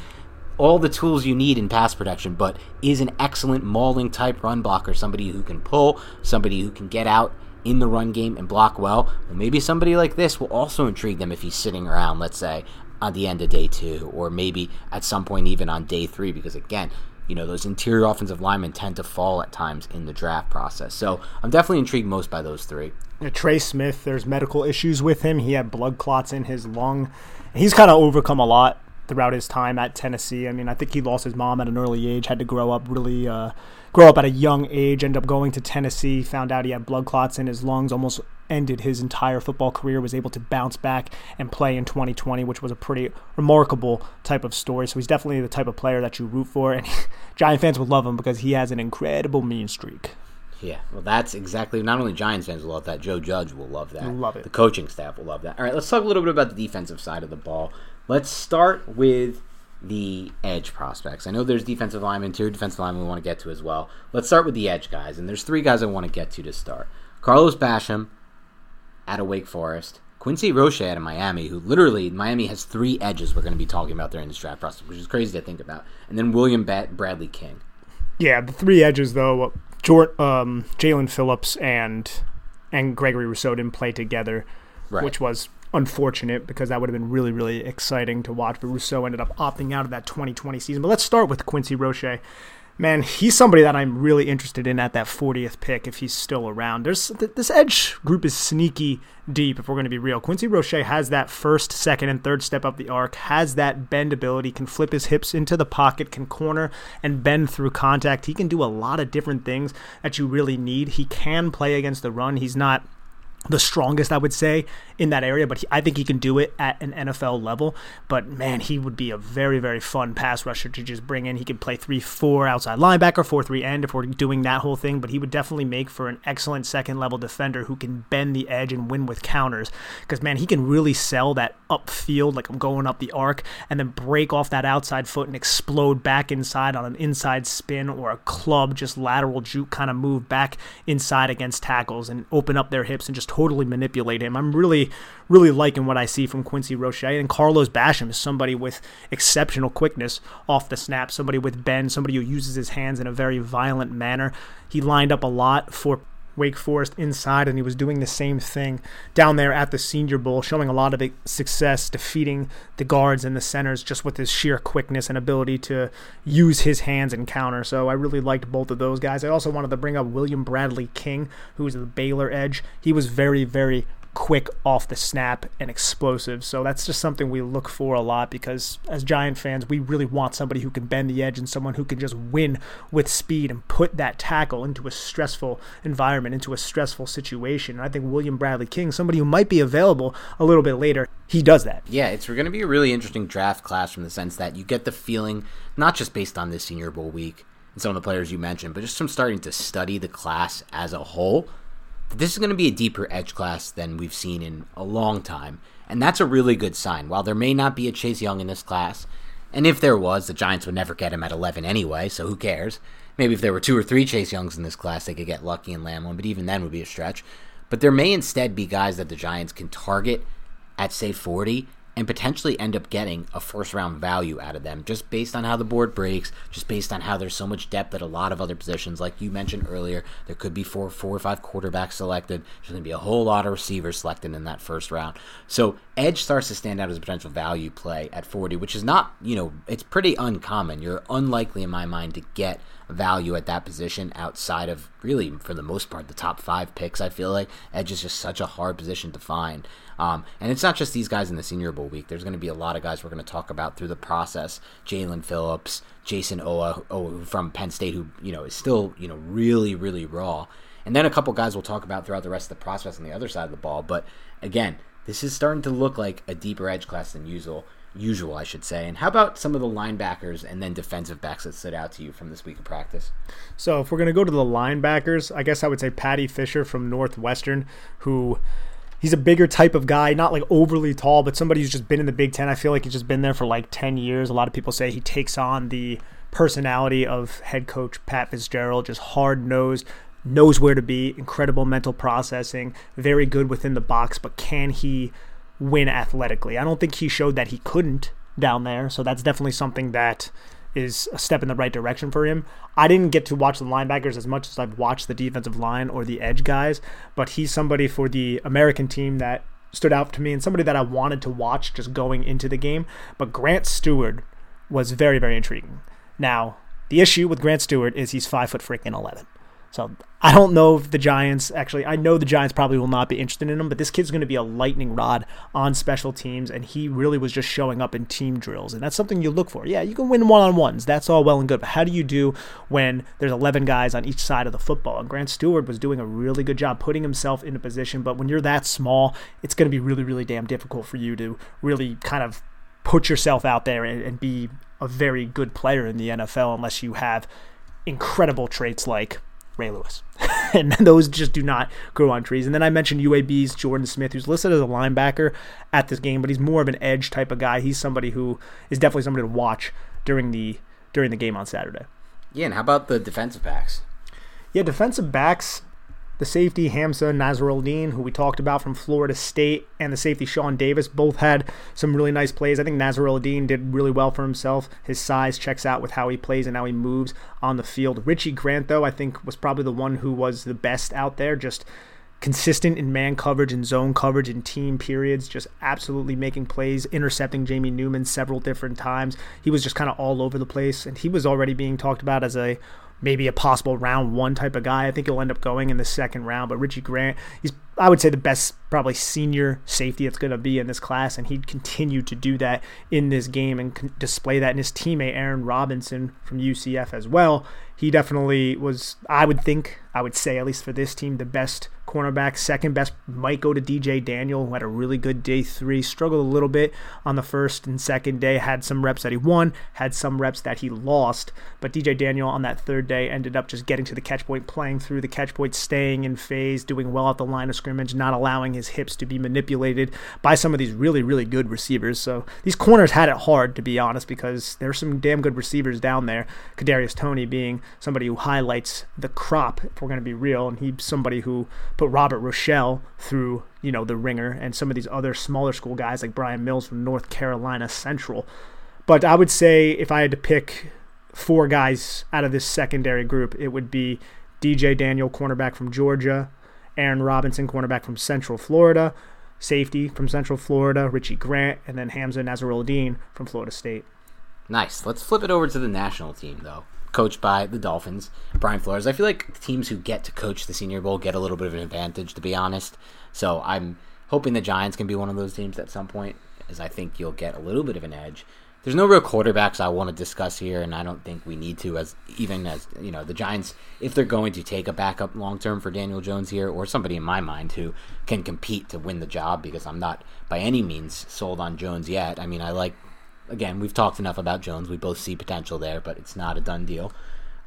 all the tools you need in pass protection, but is an excellent mauling type run blocker, somebody who can pull, somebody who can get out in the run game and block well, well, maybe somebody like this will also intrigue them if he's sitting around, let's say, on the end of day two, or maybe at some point even on day three, because again, you know, those interior offensive linemen tend to fall at times in the draft process. So I'm definitely intrigued most by those three. Trey Smith, there's medical issues with him. He had blood clots in his lung. He's kind of overcome a lot throughout his time at Tennessee. I mean, I think he lost his mom at an early age, had to grow up really, uh, grow up at a young age, end up going to Tennessee, found out he had blood clots in his lungs, almost ended his entire football career, was able to bounce back and play in 2020, which was a pretty remarkable type of story. So he's definitely the type of player that you root for, and *laughs* Giant fans would love him because he has an incredible mean streak. Yeah, well, that's exactly. Not only Giants fans will love that, Joe Judge will love that. Love it. The coaching staff will love that. All right, let's talk a little bit about the defensive side of the ball. Let's start with the edge prospects. I know there's defensive linemen, interior defensive linemen we want to get to as well. Let's start with the edge guys, and there's three guys I want to get to to start. Carlos Basham out of Wake Forest. Quincy Roche out of Miami, who literally Miami has three edges we're going to be talking about during this draft process, which is crazy to think about. And then William Bradley King. Yeah, the three edges though, um, Jaelan Phillips and and Gregory Rousseau didn't play together, right. which was unfortunate because that would have been really, really exciting to watch. But Rousseau ended up opting out of that 2020 season. But let's start with Quincy Roche man, he's somebody that I'm really interested in at that 40th pick if he's still around. There's this edge group is sneaky deep if we're going to be real. Quincy Roche has that first, second, and third step up the arc, has that bend ability, can flip his hips into the pocket, can corner and bend through contact. He can do a lot of different things that you really need. He can play against the run. He's not the strongest, I would say, in that area, but he, I think he can do it at an NFL level. But man, he would be a very, very fun pass rusher to just bring in. He could play 3 4 outside linebacker, 4 3 end if we're doing that whole thing, but he would definitely make for an excellent second level defender who can bend the edge and win with counters. Because, man, he can really sell that upfield, like I'm going up the arc, and then break off that outside foot and explode back inside on an inside spin or a club, just lateral juke kind of move back inside against tackles and open up their hips and just totally manipulate him. I'm really, really liking what I see from Quincy Roche. And Carlos Basham is somebody with exceptional quickness off the snap, somebody with bend, somebody who uses his hands in a very violent manner. He lined up a lot for Wake Forest inside, and he was doing the same thing down there at the Senior Bowl, showing a lot of success defeating the guards and the centers just with his sheer quickness and ability to use his hands and counter. So I really liked both of those guys. I also wanted to bring up William Bradley King, who's the Baylor edge. He was very, very quick off the snap and explosive. So that's just something we look for a lot because as Giant fans, we really want somebody who can bend the edge and someone who can just win with speed and put that tackle into a stressful environment, into a stressful situation. And I think William Bradley King, somebody who might be available a little bit later, he does that. Yeah, it's going to be a really interesting draft class from the sense that you get the feeling, not just based on this Senior Bowl week and some of the players you mentioned, but just from starting to study the class as a whole this is going to be a deeper edge class than we've seen in a long time, and that's a really good sign. While there may not be a Chase Young in this class, and if there was, the Giants would never get him at 11 anyway, so who cares? Maybe if there were two or three Chase Youngs in this class, they could get lucky and land one, but even then would be a stretch. But there may instead be guys that the Giants can target at, say, 40 and potentially end up getting a first round value out of them just based on how the board breaks, just based on how there's so much depth at a lot of other positions. Like you mentioned earlier, there could be four, four or five quarterbacks selected. There's going to be a whole lot of receivers selected in that first round. So Edge starts to stand out as a potential value play at 40, which is not, you know, it's pretty uncommon. You're unlikely in my mind to get value at that position outside of really, for the most part, the top five picks. I feel like Edge is just such a hard position to find. Um, and it's not just these guys in the Senior Bowl week. There's going to be a lot of guys we're going to talk about through the process. Jaelan Phillips, Jayson Oweh, Oweh from Penn State, who you know is still you know really really raw. And then a couple guys we'll talk about throughout the rest of the process on the other side of the ball. But again, this is starting to look like a deeper edge class than usual usual, I should say. And how about some of the linebackers and then defensive backs that stood out to you from this week of practice? So, if we're going to go to the linebackers, I guess I would say Paddy Fisher from Northwestern, who he's a bigger type of guy, not like overly tall, but somebody who's just been in the Big Ten. I feel like he's just been there for like 10 years. A lot of people say he takes on the personality of head coach Pat Fitzgerald, just hard nosed, knows where to be, incredible mental processing, very good within the box, but can he win athletically. I don't think he showed that he couldn't down there, so that's definitely something that is a step in the right direction for him. I didn't get to watch the linebackers as much as I've watched the defensive line or the edge guys, but he's somebody for the American team that stood out to me and somebody that I wanted to watch just going into the game. But Grant Stuard was very, very intriguing. Now, the issue with Grant Stuard is he's five foot freaking eleven. So I don't know if the Giants actually. I know the Giants probably will not be interested in him, but this kid's going to be a lightning rod on special teams, and he really was just showing up in team drills, and that's something you look for. Yeah, you can win one on ones. That's all well and good, but how do you do when there's 11 guys on each side of the football? And Grant Stuard was doing a really good job putting himself in a position, but when you're that small, it's going to be really, really damn difficult for you to really kind of put yourself out there and, and be a very good player in the NFL unless you have incredible traits like Ray Lewis. *laughs* and those just do not grow on trees. And then I mentioned UAB's Jordan Smith, who's listed as a linebacker at this game, but he's more of an edge type of guy. He's somebody who is definitely somebody to watch during the during the game on Saturday. Yeah, and how about the defensive backs? Yeah, defensive backs the safety Hamza Nasirildeen, who we talked about from Florida State, and the safety Shawn Davis both had some really nice plays. I think Nasirildeen did really well for himself. His size checks out with how he plays and how he moves on the field. Richie Grant, though, I think was probably the one who was the best out there. Just consistent in man coverage and zone coverage and team periods, just absolutely making plays, intercepting Jamie Newman several different times. He was just kind of all over the place, and he was already being talked about as a maybe a possible round one type of guy. I think he'll end up going in the second round. But Richie Grant, he's I would say the best probably senior safety that's going to be in this class, and he'd continue to do that in this game and display that. And his teammate Aaron Robinson from UCF as well. He definitely was, I would think, I would say at least for this team, the best cornerback. Second best might go to DJ Daniel, who had a really good day three. Struggled a little bit on the first and second day. Had some reps that he won, had some reps that he lost. But DJ Daniel on that third day ended up just getting to the catch point, playing through the catch point, staying in phase, doing well at the line of scrimmage, not allowing his hips to be manipulated by some of these really, really good receivers. So these corners had it hard, to be honest, because there's some damn good receivers down there. Kadarius Toney being somebody who highlights the crop, if we're going to be real, and he's somebody who put Robert Rochell through, you know, the ringer and some of these other smaller school guys like Bryan Mills from North Carolina Central. But I would say if I had to pick four guys out of this secondary group, it would be DJ Daniel, cornerback from Georgia, Aaron Robinson, cornerback from Central Florida, safety from Central Florida, Richie Grant, and then Hamza Nasirildeen from Florida State. Nice. Let's flip it over to the national team, though coached by the Dolphins, Brian Flores. I feel like teams who get to coach the Senior Bowl get a little bit of an advantage, to be honest. So I'm hoping the Giants can be one of those teams at some point, as I think you'll get a little bit of an edge. There's no real quarterbacks I want to discuss here, and I don't think we need to. As even as you know, the Giants, if they're going to take a backup long term for Daniel Jones here, or somebody in my mind who can compete to win the job, because I'm not by any means sold on Jones yet. I mean, I like again, we've talked enough about Jones. We both see potential there, but it's not a done deal.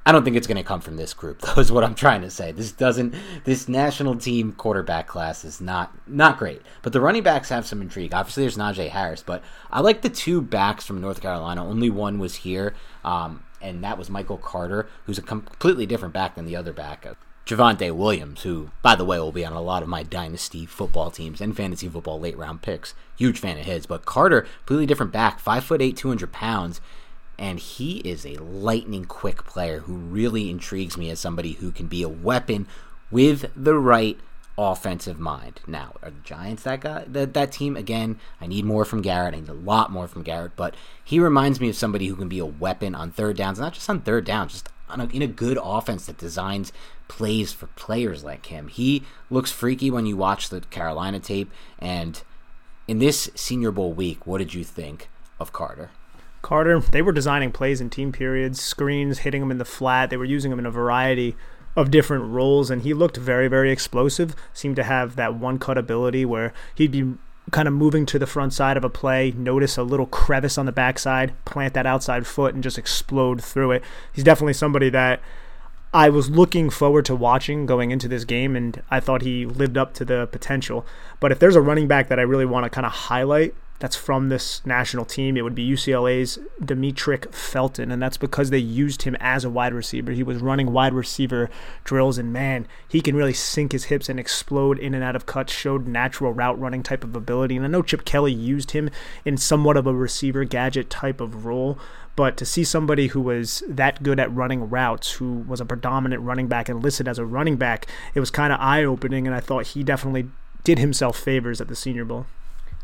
I don't think it's going to come from this group, *laughs* though. Is what I'm trying to say. This doesn't. This national team quarterback class is not not great, but the running backs have some intrigue. Obviously, there's Najee Harris, but I like the two backs from North Carolina. Only one was here, um, and that was Michael Carter, who's a completely different back than the other back. Javonte Williams, who, by the way, will be on a lot of my dynasty football teams and fantasy football late round picks. Huge fan of his. But Carter, completely different back, five foot eight, two hundred pounds, and he is a lightning quick player who really intrigues me as somebody who can be a weapon with the right offensive mind. Now, are the Giants that guy that that team again? I need more from Garrett. I need a lot more from Garrett, but he reminds me of somebody who can be a weapon on third downs, not just on third downs, just a, in a good offense that designs plays for players like him. He looks freaky when you watch the Carolina tape. And in this Senior Bowl week, what did you think of Carter? Carter, they were designing plays in team periods, screens, hitting him in the flat. They were using him in a variety of different roles, and he looked very, very explosive. Seemed to have that one cut ability where he'd be kind of moving to the front side of a play, notice a little crevice on the backside, plant that outside foot, and just explode through it. He's definitely somebody that I was looking forward to watching going into this game, and I thought he lived up to the potential. But if there's a running back that I really want to kind of highlight that's from this national team, it would be UCLA's Demetric Felton, and that's because they used him as a wide receiver. He was running wide receiver drills, and man, he can really sink his hips and explode in and out of cuts, showed natural route running type of ability. And I know Chip Kelly used him in somewhat of a receiver gadget type of role, but to see somebody who was that good at running routes, who was a predominant running back and listed as a running back, it was kind of eye opening, and I thought he definitely did himself favors at the Senior Bowl.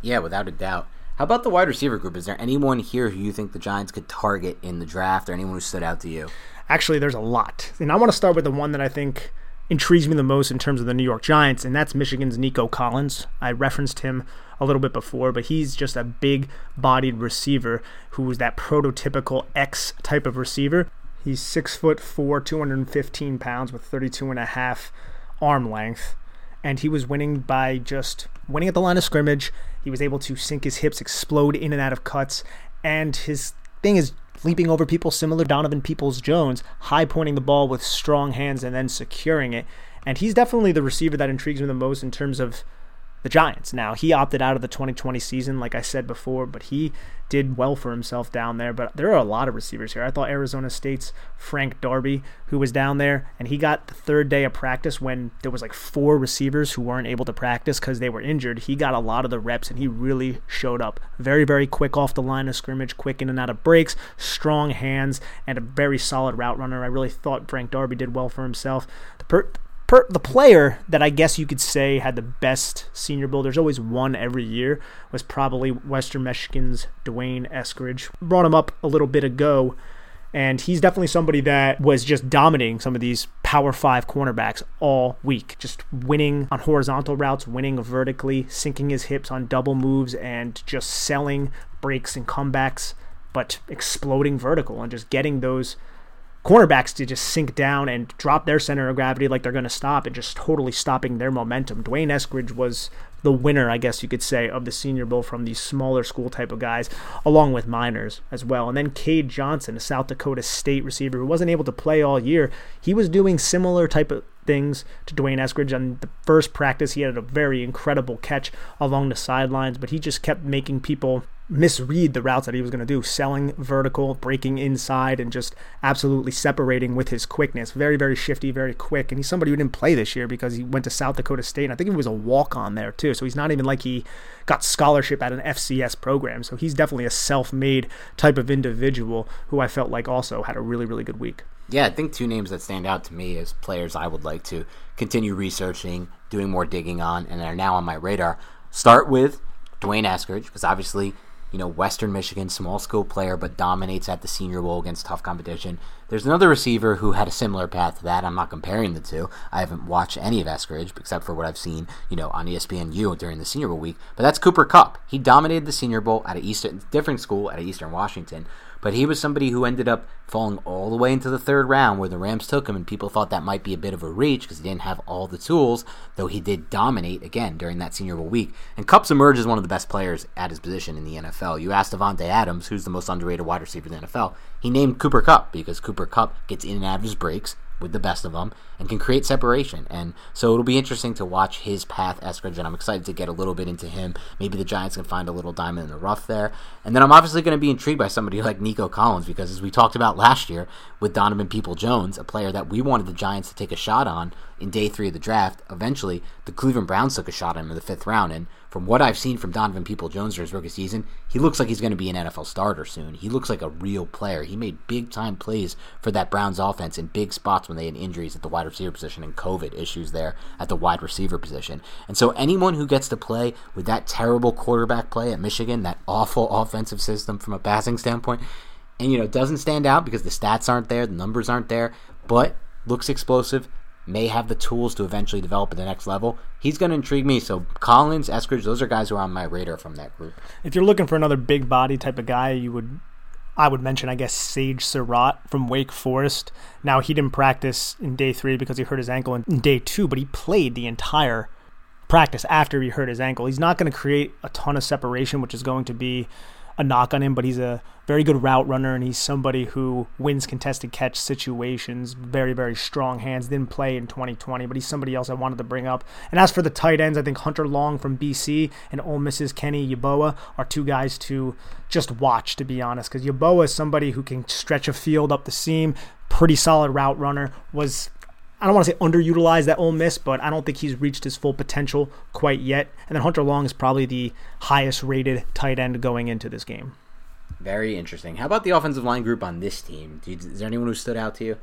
Yeah, without a doubt. How about the wide receiver group? Is there anyone here who you think the Giants could target in the draft or anyone who stood out to you? Actually, there's a lot. And I want to start with the one that I think intrigues me the most in terms of the New York Giants, and that's Michigan's Nico Collins. I referenced him a little bit before, but he's just a big bodied receiver who is that prototypical X type of receiver. He's six foot four, 215 pounds with 32 and a half arm length and he was winning by just winning at the line of scrimmage. He was able to sink his hips, explode in and out of cuts, and his thing is leaping over people similar Donovan Peoples Jones, high pointing the ball with strong hands and then securing it. And he's definitely the receiver that intrigues me the most in terms of the Giants. Now, he opted out of the 2020 season, like I said before, but he did well for himself down there. But there are a lot of receivers here. I thought Arizona State's Frank Darby, who was down there, and he got the third day of practice when there was like four receivers who weren't able to practice because they were injured. He got a lot of the reps, and he really showed up. Very, very quick off the line of scrimmage, quick in and out of breaks, strong hands, and a very solid route runner. I really thought Frank Darby did well for himself. The per- per, the player that I guess you could say had the best Senior Bowl. There's always one every year. Was probably Western Michigan's D'Wayne Eskridge. Brought him up a little bit ago, and he's definitely somebody that was just dominating some of these Power Five cornerbacks all week, just winning on horizontal routes, winning vertically, sinking his hips on double moves, and just selling breaks and comebacks, but exploding vertical and just getting those cornerbacks to just sink down and drop their center of gravity like they're going to stop and just totally stopping their momentum. D'Wayne Eskridge was the winner, I guess you could say, of the Senior Bowl from these smaller school type of guys, along with Meinerz as well. And then Cade Johnson, a South Dakota State receiver who wasn't able to play all year, he was doing similar type of things to D'Wayne Eskridge. On the first practice, he had a very incredible catch along the sidelines, but he just kept making people misread the routes that he was going to do, selling vertical, breaking inside, and just absolutely separating with his quickness. Very, very shifty, very quick. And he's somebody who didn't play this year because he went to South Dakota State. And I think he was a walk on there, too. So he's not even like he got scholarship at an FCS program. So he's definitely a self made type of individual who I felt like also had a really, really good week. Yeah, I think two names that stand out to me as players I would like to continue researching, doing more digging on, and are now on my radar. Start with D'Wayne Eskridge, because obviously you know, Western Michigan, small school player, but dominates at the Senior Bowl against tough competition. There's another receiver who had a similar path to that. I'm not comparing the two. I haven't watched any of Eskridge except for what I've seen, you know, on ESPNU during the Senior Bowl week. But that's Cooper Kupp. He dominated the Senior Bowl at a Eastern, different school at Eastern Washington. But he was somebody who ended up falling all the way into the third round where the Rams took him, and people thought that might be a bit of a reach because he didn't have all the tools, though he did dominate again during that Senior Bowl week. And Kupp's emerged as one of the best players at his position in the NFL. You asked Davante Adams, who's the most underrated wide receiver in the NFL, he named Cooper Kupp because Cooper Kupp gets in and out of his breaks with the best of them and can create separation. And so it'll be interesting to watch his path, Eskridge, and I'm excited to get a little bit into him. Maybe the Giants can find a little diamond in the rough there. And then I'm obviously going to be intrigued by somebody like Nico Collins because, as we talked about last year with Donovan People Jones, a player that we wanted the Giants to take a shot on in day three of the draft, eventually the Cleveland Browns took a shot on him in the fifth round. And from what I've seen from Donovan People Jones during his rookie season, he looks like he's going to be an NFL starter soon. He looks like a real player. He made big time plays for that Browns offense in big spots when they had injuries at the wide receiver position and COVID issues there at the wide receiver position. And so anyone who gets to play with that terrible quarterback play at Michigan, that awful offensive system from a passing standpoint, and you know, doesn't stand out because the stats aren't there, the numbers aren't there, but looks explosive, may have the tools to eventually develop at the next level. He's going to intrigue me. So Collins, Eskridge, those are guys who are on my radar from that group. If you're looking for another big body type of guy, you would I would mention, I guess, Sage Surratt from Wake Forest. Now, he didn't practice in day three because he hurt his ankle in day two, but he played the entire practice after he hurt his ankle. He's not going to create a ton of separation, which is going to be a knock on him, but he's a very good route runner and he's somebody who wins contested catch situations. Very, very strong hands. Didn't play in 2020, but he's somebody else I wanted to bring up. And as for the tight ends, I think Hunter Long from BC and Ole Miss's Kenny Yeboah are two guys to just watch, to be honest, because Yeboah is somebody who can stretch a field up the seam, pretty solid route runner, was I don't want to say underutilized that Ole Miss, but I don't think he's reached his full potential quite yet. And then Hunter Long is probably the highest rated tight end going into this game. Very interesting. How about the offensive line group on this team? Is there anyone who stood out to you?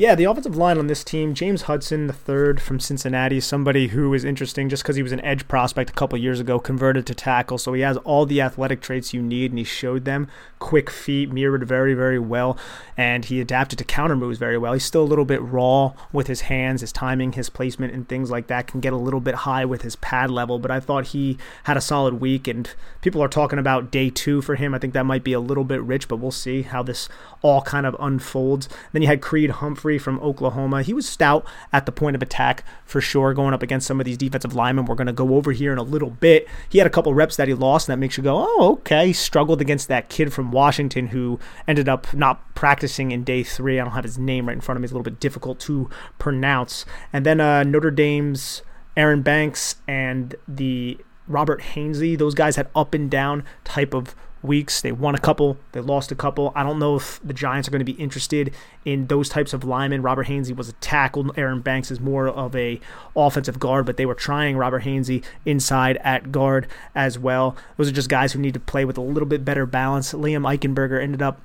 Yeah, the offensive line on this team, James Hudson, the third from Cincinnati, somebody who is interesting just because he was an edge prospect a couple years ago, converted to tackle. So he has all the athletic traits you need, and he showed them. Quick feet, mirrored very, very well, and he adapted to counter moves very well. He's still a little bit raw with his hands, his timing, his placement, and things like that can get a little bit high with his pad level, but I thought he had a solid week, and people are talking about day two for him. I think that might be a little bit rich, but we'll see how this all kind of unfolds. Then you had Creed Humphrey from Oklahoma. He was stout at the point of attack for sure, going up against some of these defensive linemen. We're going to go over here in a little bit. He had a couple reps that he lost, and that makes you go, oh, okay. He struggled against that kid from Washington who ended up not practicing in day three. I don't have his name right in front of me. It's a little bit difficult to pronounce. And then uh, Notre Dame's Aaron Banks and the Robert Hainsey, those guys had up and down type of weeks. They won a couple, they lost a couple. I don't know if the Giants are going to be interested in those types of linemen. Robert Hainsey was a tackle. Aaron Banks is more of a offensive guard, but they were trying Robert Hainsey inside at guard as well. Those are just guys who need to play with a little bit better balance. Liam Eichenberg ended up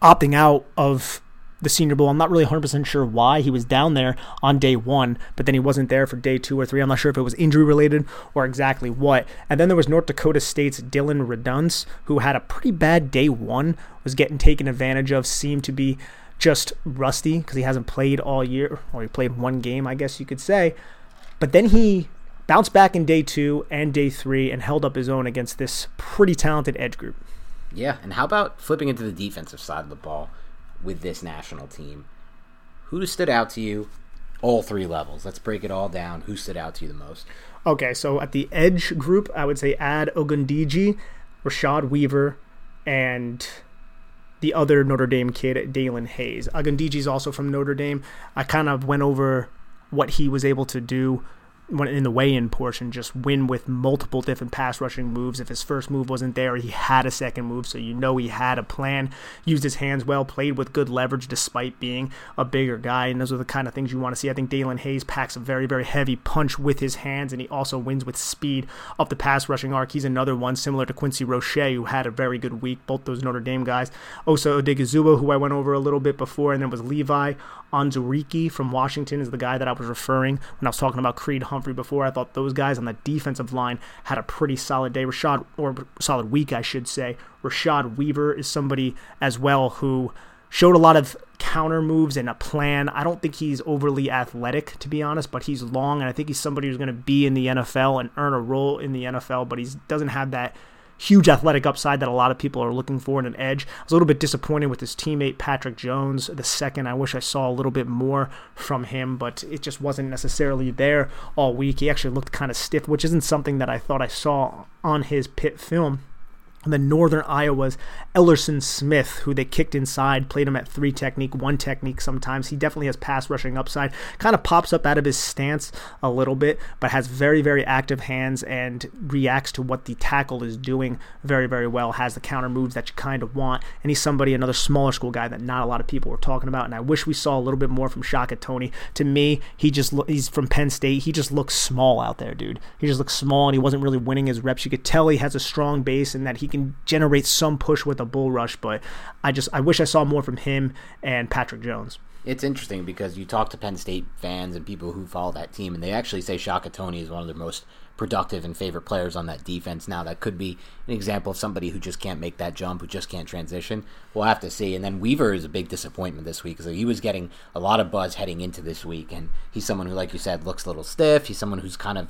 opting out of the Senior Bowl. I'm not really 100% sure why he was down there on day one, but then he wasn't there for day two or three. I'm not sure if it was injury related or exactly what. And then there was North Dakota State's Dillon Radunz, who had a pretty bad day one, was getting taken advantage of, seemed to be just rusty because he hasn't played all year, or he played one game, I guess you could say. But then he bounced back in day two and day three and held up his own against this pretty talented edge group. Yeah, and how about flipping into the defensive side of the ball with this national team? Who stood out to you? All three levels. Let's break it all down. Who stood out to you the most? Okay, so at the edge group, I would say Ad Ogundeji, Rashad Weaver, and the other Notre Dame kid, Daelin Hayes. Ogundeji is also from Notre Dame. I kind of went over what he was able to do when in the weigh-in portion, just win with multiple different pass rushing moves. If his first move wasn't there, he had a second move, so you know he had a plan. Used his hands well, played with good leverage despite being a bigger guy, and those are the kind of things you want to see. I think Daelin Hayes packs a very, very heavy punch with his hands, and he also wins with speed up the pass rushing arc. He's another one similar to Quincy Roche, who had a very good week. Both those Notre Dame guys. Osa Odighizuwa, who I went over a little bit before, and then was Levi Onwuzurike from Washington is the guy that I was referring when I was talking about Creed Humphrey before. I thought those guys on the defensive line had a pretty solid day. Rashad, or solid week, I should say. Rashad Weaver is somebody as well who showed a lot of counter moves and a plan. I don't think he's overly athletic, to be honest, but he's long, and I think he's somebody who's going to be in the NFL and earn a role in the NFL, but he doesn't have that huge athletic upside that a lot of people are looking for in an edge. I was a little bit disappointed with his teammate Patrick Jones. The second, I wish I saw a little bit more from him, but it just wasn't necessarily there all week. He actually looked kind of stiff, which isn't something that I thought I saw on his pit film and then Northern Iowa's Ellerson Smith, who they kicked inside, played him at three technique, one technique sometimes. He definitely has pass rushing upside. Kind of pops up out of his stance a little bit, but has very, very active hands and reacts to what the tackle is doing very, very well. Has the counter moves that you kind of want. And he's somebody, another smaller school guy that not a lot of people were talking about. And I wish we saw a little bit more from Shaka Toney. To me, he just he's from Penn State. He just looks small out there, dude. He just looks small and he wasn't really winning his reps. You could tell he has a strong base and that he can generate some push with a bull rush, but I just I wish I saw more from him and Patrick Jones. It's interesting because you talk to Penn State fans and people who follow that team, and they actually say Shaka Toney is one of their most productive and favorite players on that defense. Now, that could be an example of somebody who just can't make that jump, who just can't transition. We'll have to see. And then Weaver is a big disappointment this week because he was getting a lot of buzz heading into this week, and he's someone who, like you said, looks a little stiff. He's someone who's kind of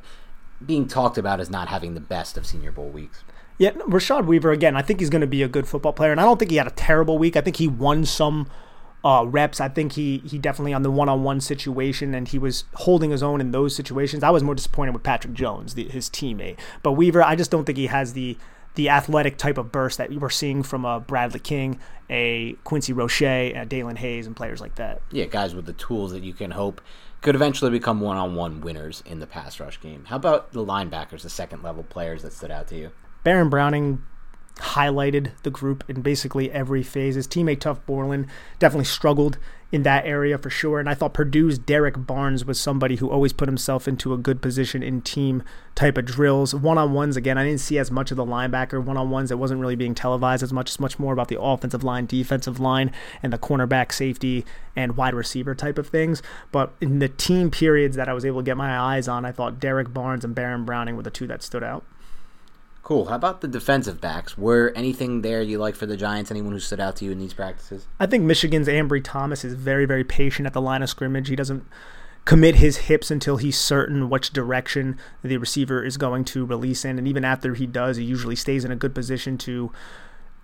being talked about as not having the best of Senior Bowl weeks. Yeah, Rashad Weaver again. I think he's going to be a good football player, and I don't think he had a terrible week. I think he won some uh, reps. I think he he definitely on the one-on-one situation, and he was holding his own in those situations. I was more disappointed with Patrick Jones, the, his teammate, but Weaver, I just don't think he has the the athletic type of burst that we're seeing from a Bradley King, a Quincy Roche, a Daelin Hayes, and players like that. Yeah, guys with the tools that you can hope could eventually become one-on-one winners in the pass rush game. How about the linebackers, the second level players that stood out to you? Baron Browning highlighted the group in basically every phase. His teammate Tuf Borland definitely struggled in that area for sure. And I thought Purdue's Derrick Barnes was somebody who always put himself into a good position in team type of drills. One on ones, again, I didn't see as much of the linebacker one on ones. It wasn't really being televised as much. It's much more about the offensive line, defensive line, and the cornerback, safety, and wide receiver type of things. But in the team periods that I was able to get my eyes on, I thought Derrick Barnes and Baron Browning were the two that stood out. Cool. How about the defensive backs? Were anything there you like for the Giants? Anyone who stood out to you in these practices? I think Michigan's Ambry Thomas is very, very patient at the line of scrimmage. He doesn't commit his hips until he's certain which direction the receiver is going to release in. And even after he does, he usually stays in a good position to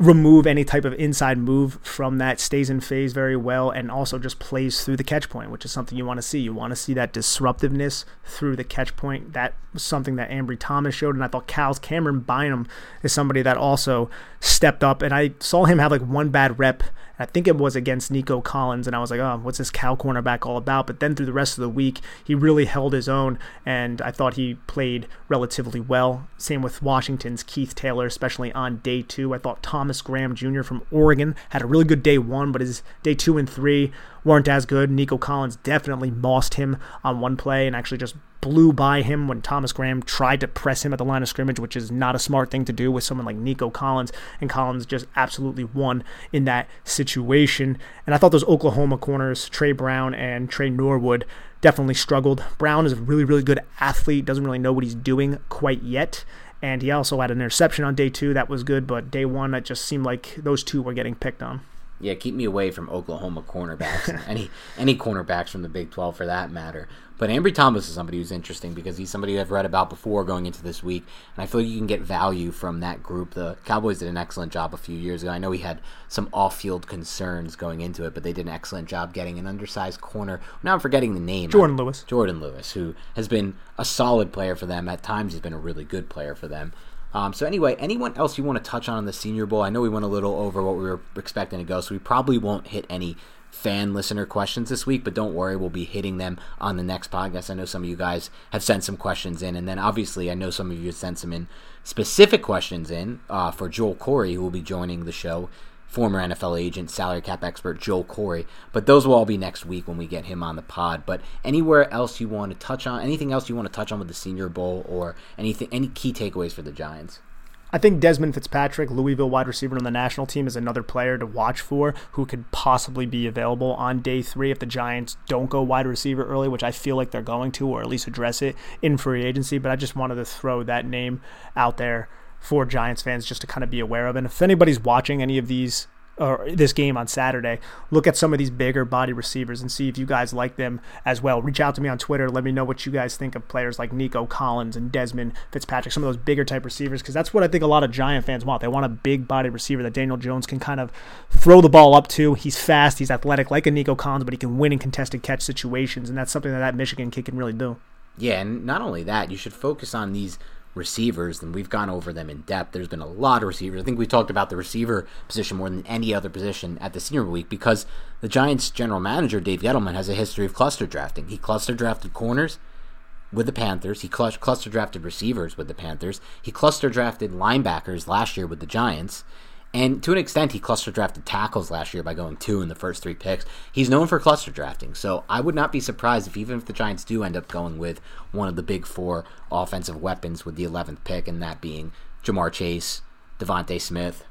remove any type of inside move from that, stays in phase very well, and also just plays through the catch point, which is something you want to see. You want to see that disruptiveness through the catch point. That was something that Ambry Thomas showed, and I thought Cal's Camryn Bynum is somebody that also stepped up. And I saw him have like one bad rep I think it was against Nico Collins, and I was like, oh, what's this Cal cornerback all about? But then through the rest of the week, he really held his own, and I thought he played relatively well. Same with Washington's Keith Taylor, especially on day two. I thought Thomas Graham Jr. from Oregon had a really good day one, but his day two and three weren't as good. Nico Collins definitely mossed him on one play and actually just blew by him when Thomas Graham tried to press him at the line of scrimmage, which is not a smart thing to do with someone like Nico Collins. And Collins just absolutely won in that situation. And I thought those Oklahoma corners, Tre Brown and Tre Norwood, definitely struggled. Brown is a really, really good athlete, doesn't really know what he's doing quite yet. And he also had an interception on day two that was good, but day one, it just seemed like those two were getting picked on. Yeah, keep me away from Oklahoma cornerbacks, any any cornerbacks from the Big 12 for that matter. But Ambry Thomas is somebody who's interesting because he's somebody I've read about before going into this week, and I feel like you can get value from that group. The Cowboys did an excellent job a few years ago. I know he had some off-field concerns going into it, but they did an excellent job getting an undersized corner. Now I'm forgetting the name. Jourdan Lewis. Jourdan Lewis, who has been a solid player for them. At times, he's been a really good player for them. Um, so anyway, anyone else you want to touch on in the Senior Bowl? I know we went a little over what we were expecting to go, so we probably won't hit any fan listener questions this week, but don't worry, we'll be hitting them on the next podcast. I know some of you guys have sent some questions in, and then obviously I know some of you have sent some in specific questions in uh, for Joel Corry, who will be joining the show former NFL agent, salary cap expert Joel Corry. But those will all be next week when we get him on the pod. But anywhere else you want to touch on, anything else you want to touch on with the Senior Bowl or anything, any key takeaways for the Giants? I think Desmond Fitzpatrick, Louisville wide receiver on the national team, is another player to watch for who could possibly be available on day three if the Giants don't go wide receiver early, which I feel like they're going to, or at least address it in free agency. But I just wanted to throw that name out there for Giants fans just to kind of be aware of. And if anybody's watching any of these or this game on Saturday, look at some of these bigger body receivers and see if you guys like them as well. Reach out to me on Twitter. Let me know what you guys think of players like Nico Collins and Desmond Fitzpatrick, some of those bigger type receivers, because that's what I think a lot of Giant fans want. They want a big body receiver that Daniel Jones can kind of throw the ball up to. He's fast, he's athletic, like a Nico Collins, but he can win in contested catch situations, and that's something that that Michigan kid can really do. Yeah, and not only that, you should focus on these receivers, and we've gone over them in depth. There's been a lot of receivers. I think we talked about the receiver position more than any other position at the senior week because the Giants general manager, Dave Gettleman, has a history of cluster drafting. He cluster drafted corners with the Panthers. He cluster drafted receivers with the Panthers. He cluster drafted linebackers last year with the Giants. And to an extent, he cluster drafted tackles last year by going two in the first three picks. He's known for cluster drafting, so I would not be surprised if even if the Giants do end up going with one of the big four offensive weapons with the 11th pick, and that being Ja'Marr Chase, DeVonta Smith,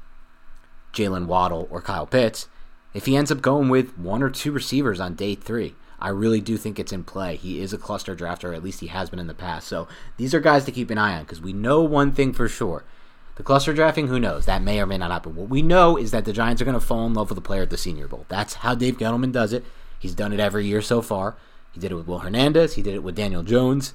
Jaylen Waddle, or Kyle Pitts, if he ends up going with one or two receivers on day three. I really do think it's in play. He is a cluster drafter, at least he has been in the past. So these are guys to keep an eye on because we know one thing for sure the cluster drafting, who knows? That may or may not happen. What we know is that the Giants are going to fall in love with a player at the Senior Bowl. That's how Dave Gettleman does it. He's done it every year so far. He did it with Will Hernandez. He did it with Daniel Jones.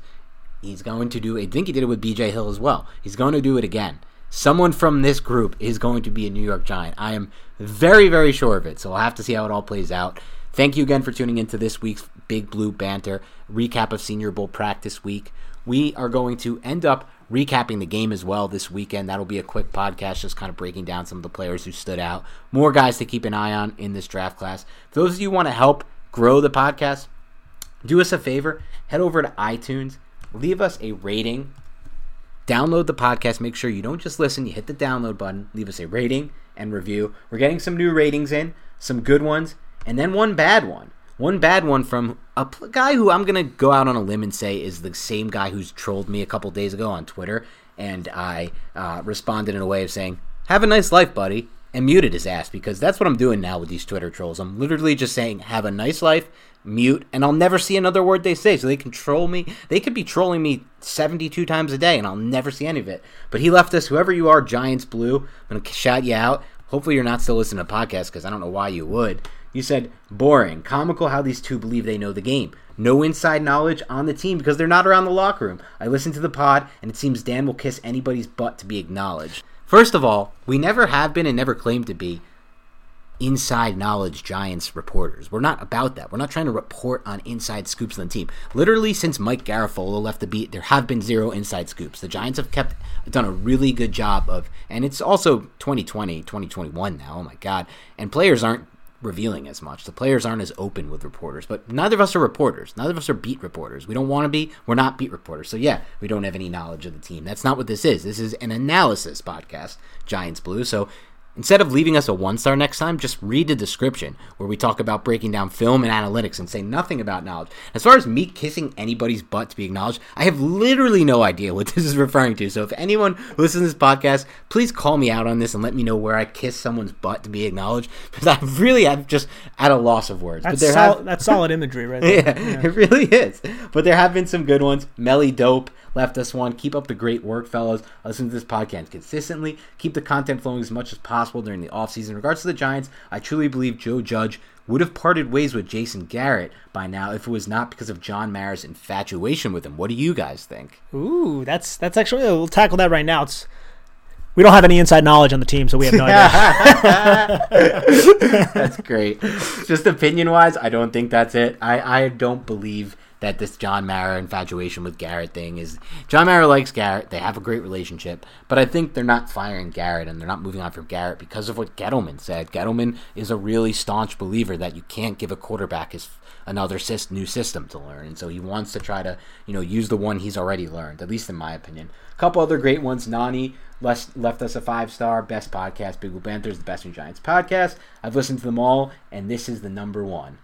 He's going to do. I think he did it with B.J. Hill as well. He's going to do it again. Someone from this group is going to be a New York Giant. I am very, very sure of it. So we'll have to see how it all plays out. Thank you again for tuning into this week's Big Blue Banter recap of Senior Bowl practice week. We are going to end up recapping the game as well this weekend. That'll be a quick podcast, just kind of breaking down some of the players who stood out. More guys to keep an eye on in this draft class. For those of you who want to help grow the podcast, do us a favor head over to iTunes, leave us a rating, download the podcast. Make sure you don't just listen, you hit the download button, leave us a rating and review. We're getting some new ratings in, some good ones, and then one bad one. One bad one from a guy who I'm going to go out on a limb and say is the same guy who's trolled me a couple days ago on Twitter. And I uh, responded in a way of saying, Have a nice life, buddy, and muted his ass because that's what I'm doing now with these Twitter trolls. I'm literally just saying, Have a nice life, mute, and I'll never see another word they say. So they can troll me. They could be trolling me 72 times a day, and I'll never see any of it. But he left us, whoever you are, Giants Blue. I'm going to shout you out. Hopefully, you're not still listening to podcasts because I don't know why you would. You said, boring, comical how these two believe they know the game. No inside knowledge on the team because they're not around the locker room. I listened to the pod, and it seems Dan will kiss anybody's butt to be acknowledged. First of all, we never have been and never claimed to be inside knowledge Giants reporters. We're not about that. We're not trying to report on inside scoops on the team. Literally, since Mike Garafolo left the beat, there have been zero inside scoops. The Giants have kept done a really good job of, and it's also 2020, 2021 now. Oh my God! And players aren't revealing as much. The players aren't as open with reporters, but neither of us are reporters. Neither of us are beat reporters. We don't want to be. We're not beat reporters. So yeah, we don't have any knowledge of the team. That's not what this is. This is an analysis podcast, Giants Blue. So Instead of leaving us a one star next time, just read the description where we talk about breaking down film and analytics and say nothing about knowledge. As far as me kissing anybody's butt to be acknowledged, I have literally no idea what *laughs* this is referring to. So if anyone listens to this podcast, please call me out on this and let me know where I kiss someone's butt to be acknowledged *laughs* because I really am just at a loss of words. That's, sol- have- that's solid imagery right *laughs* there. yeah, yeah, it really is. But there have been some good ones. Melly Dope left us one. Keep up the great work, fellas. Listen to this podcast consistently. Keep the content flowing as much as possible during the offseason. In regards to the Giants, I truly believe Joe Judge would have parted ways with Jason Garrett by now if it was not because of John Mara's infatuation with him. What do you guys think? Ooh, that's that's actually we'll tackle that right now. It's we don't have any inside knowledge on the team, so we have no idea. *laughs* that's great. Just opinion wise, I don't think that's it. I, I don't believe that this John Mara infatuation with Garrett thing is John Mara likes Garrett. They have a great relationship, but I think they're not firing Garrett and they're not moving on from Garrett because of what Gettleman said. Gettleman is a really staunch believer that you can't give a quarterback his another new system to learn, and so he wants to try to you know use the one he's already learned. At least in my opinion. A couple other great ones. Nani left, left us a five star. Best podcast. Big Blue Banter, the Best New Giants podcast. I've listened to them all, and this is the number one.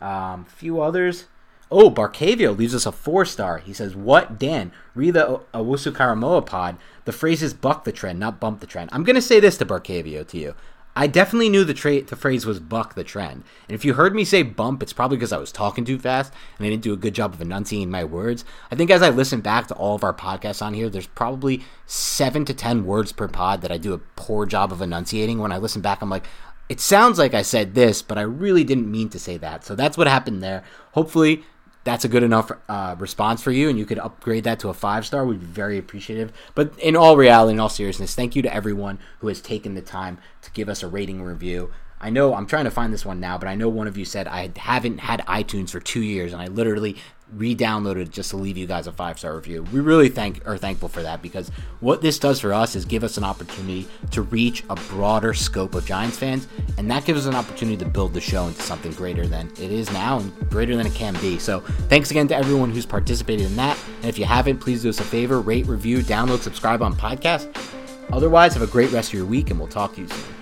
Um, few others. Oh, Barcavio leaves us a four star. He says, What, Dan? Read the Owusu-Koramoah pod. The phrase is buck the trend, not bump the trend. I'm going to say this to Barcavio, to you. I definitely knew the, tra- the phrase was buck the trend. And if you heard me say bump, it's probably because I was talking too fast and I didn't do a good job of enunciating my words. I think as I listen back to all of our podcasts on here, there's probably seven to 10 words per pod that I do a poor job of enunciating. When I listen back, I'm like, it sounds like I said this, but I really didn't mean to say that. So that's what happened there. Hopefully, that's a good enough uh, response for you and you could upgrade that to a five star, we'd be very appreciative. But in all reality, in all seriousness, thank you to everyone who has taken the time to give us a rating review. I know I'm trying to find this one now, but I know one of you said I haven't had iTunes for two years, and I literally re-downloaded just to leave you guys a five star review. We really thank are thankful for that because what this does for us is give us an opportunity to reach a broader scope of Giants fans, and that gives us an opportunity to build the show into something greater than it is now and greater than it can be. So thanks again to everyone who's participated in that. And if you haven't, please do us a favor, rate, review, download, subscribe on podcast. Otherwise, have a great rest of your week, and we'll talk to you soon.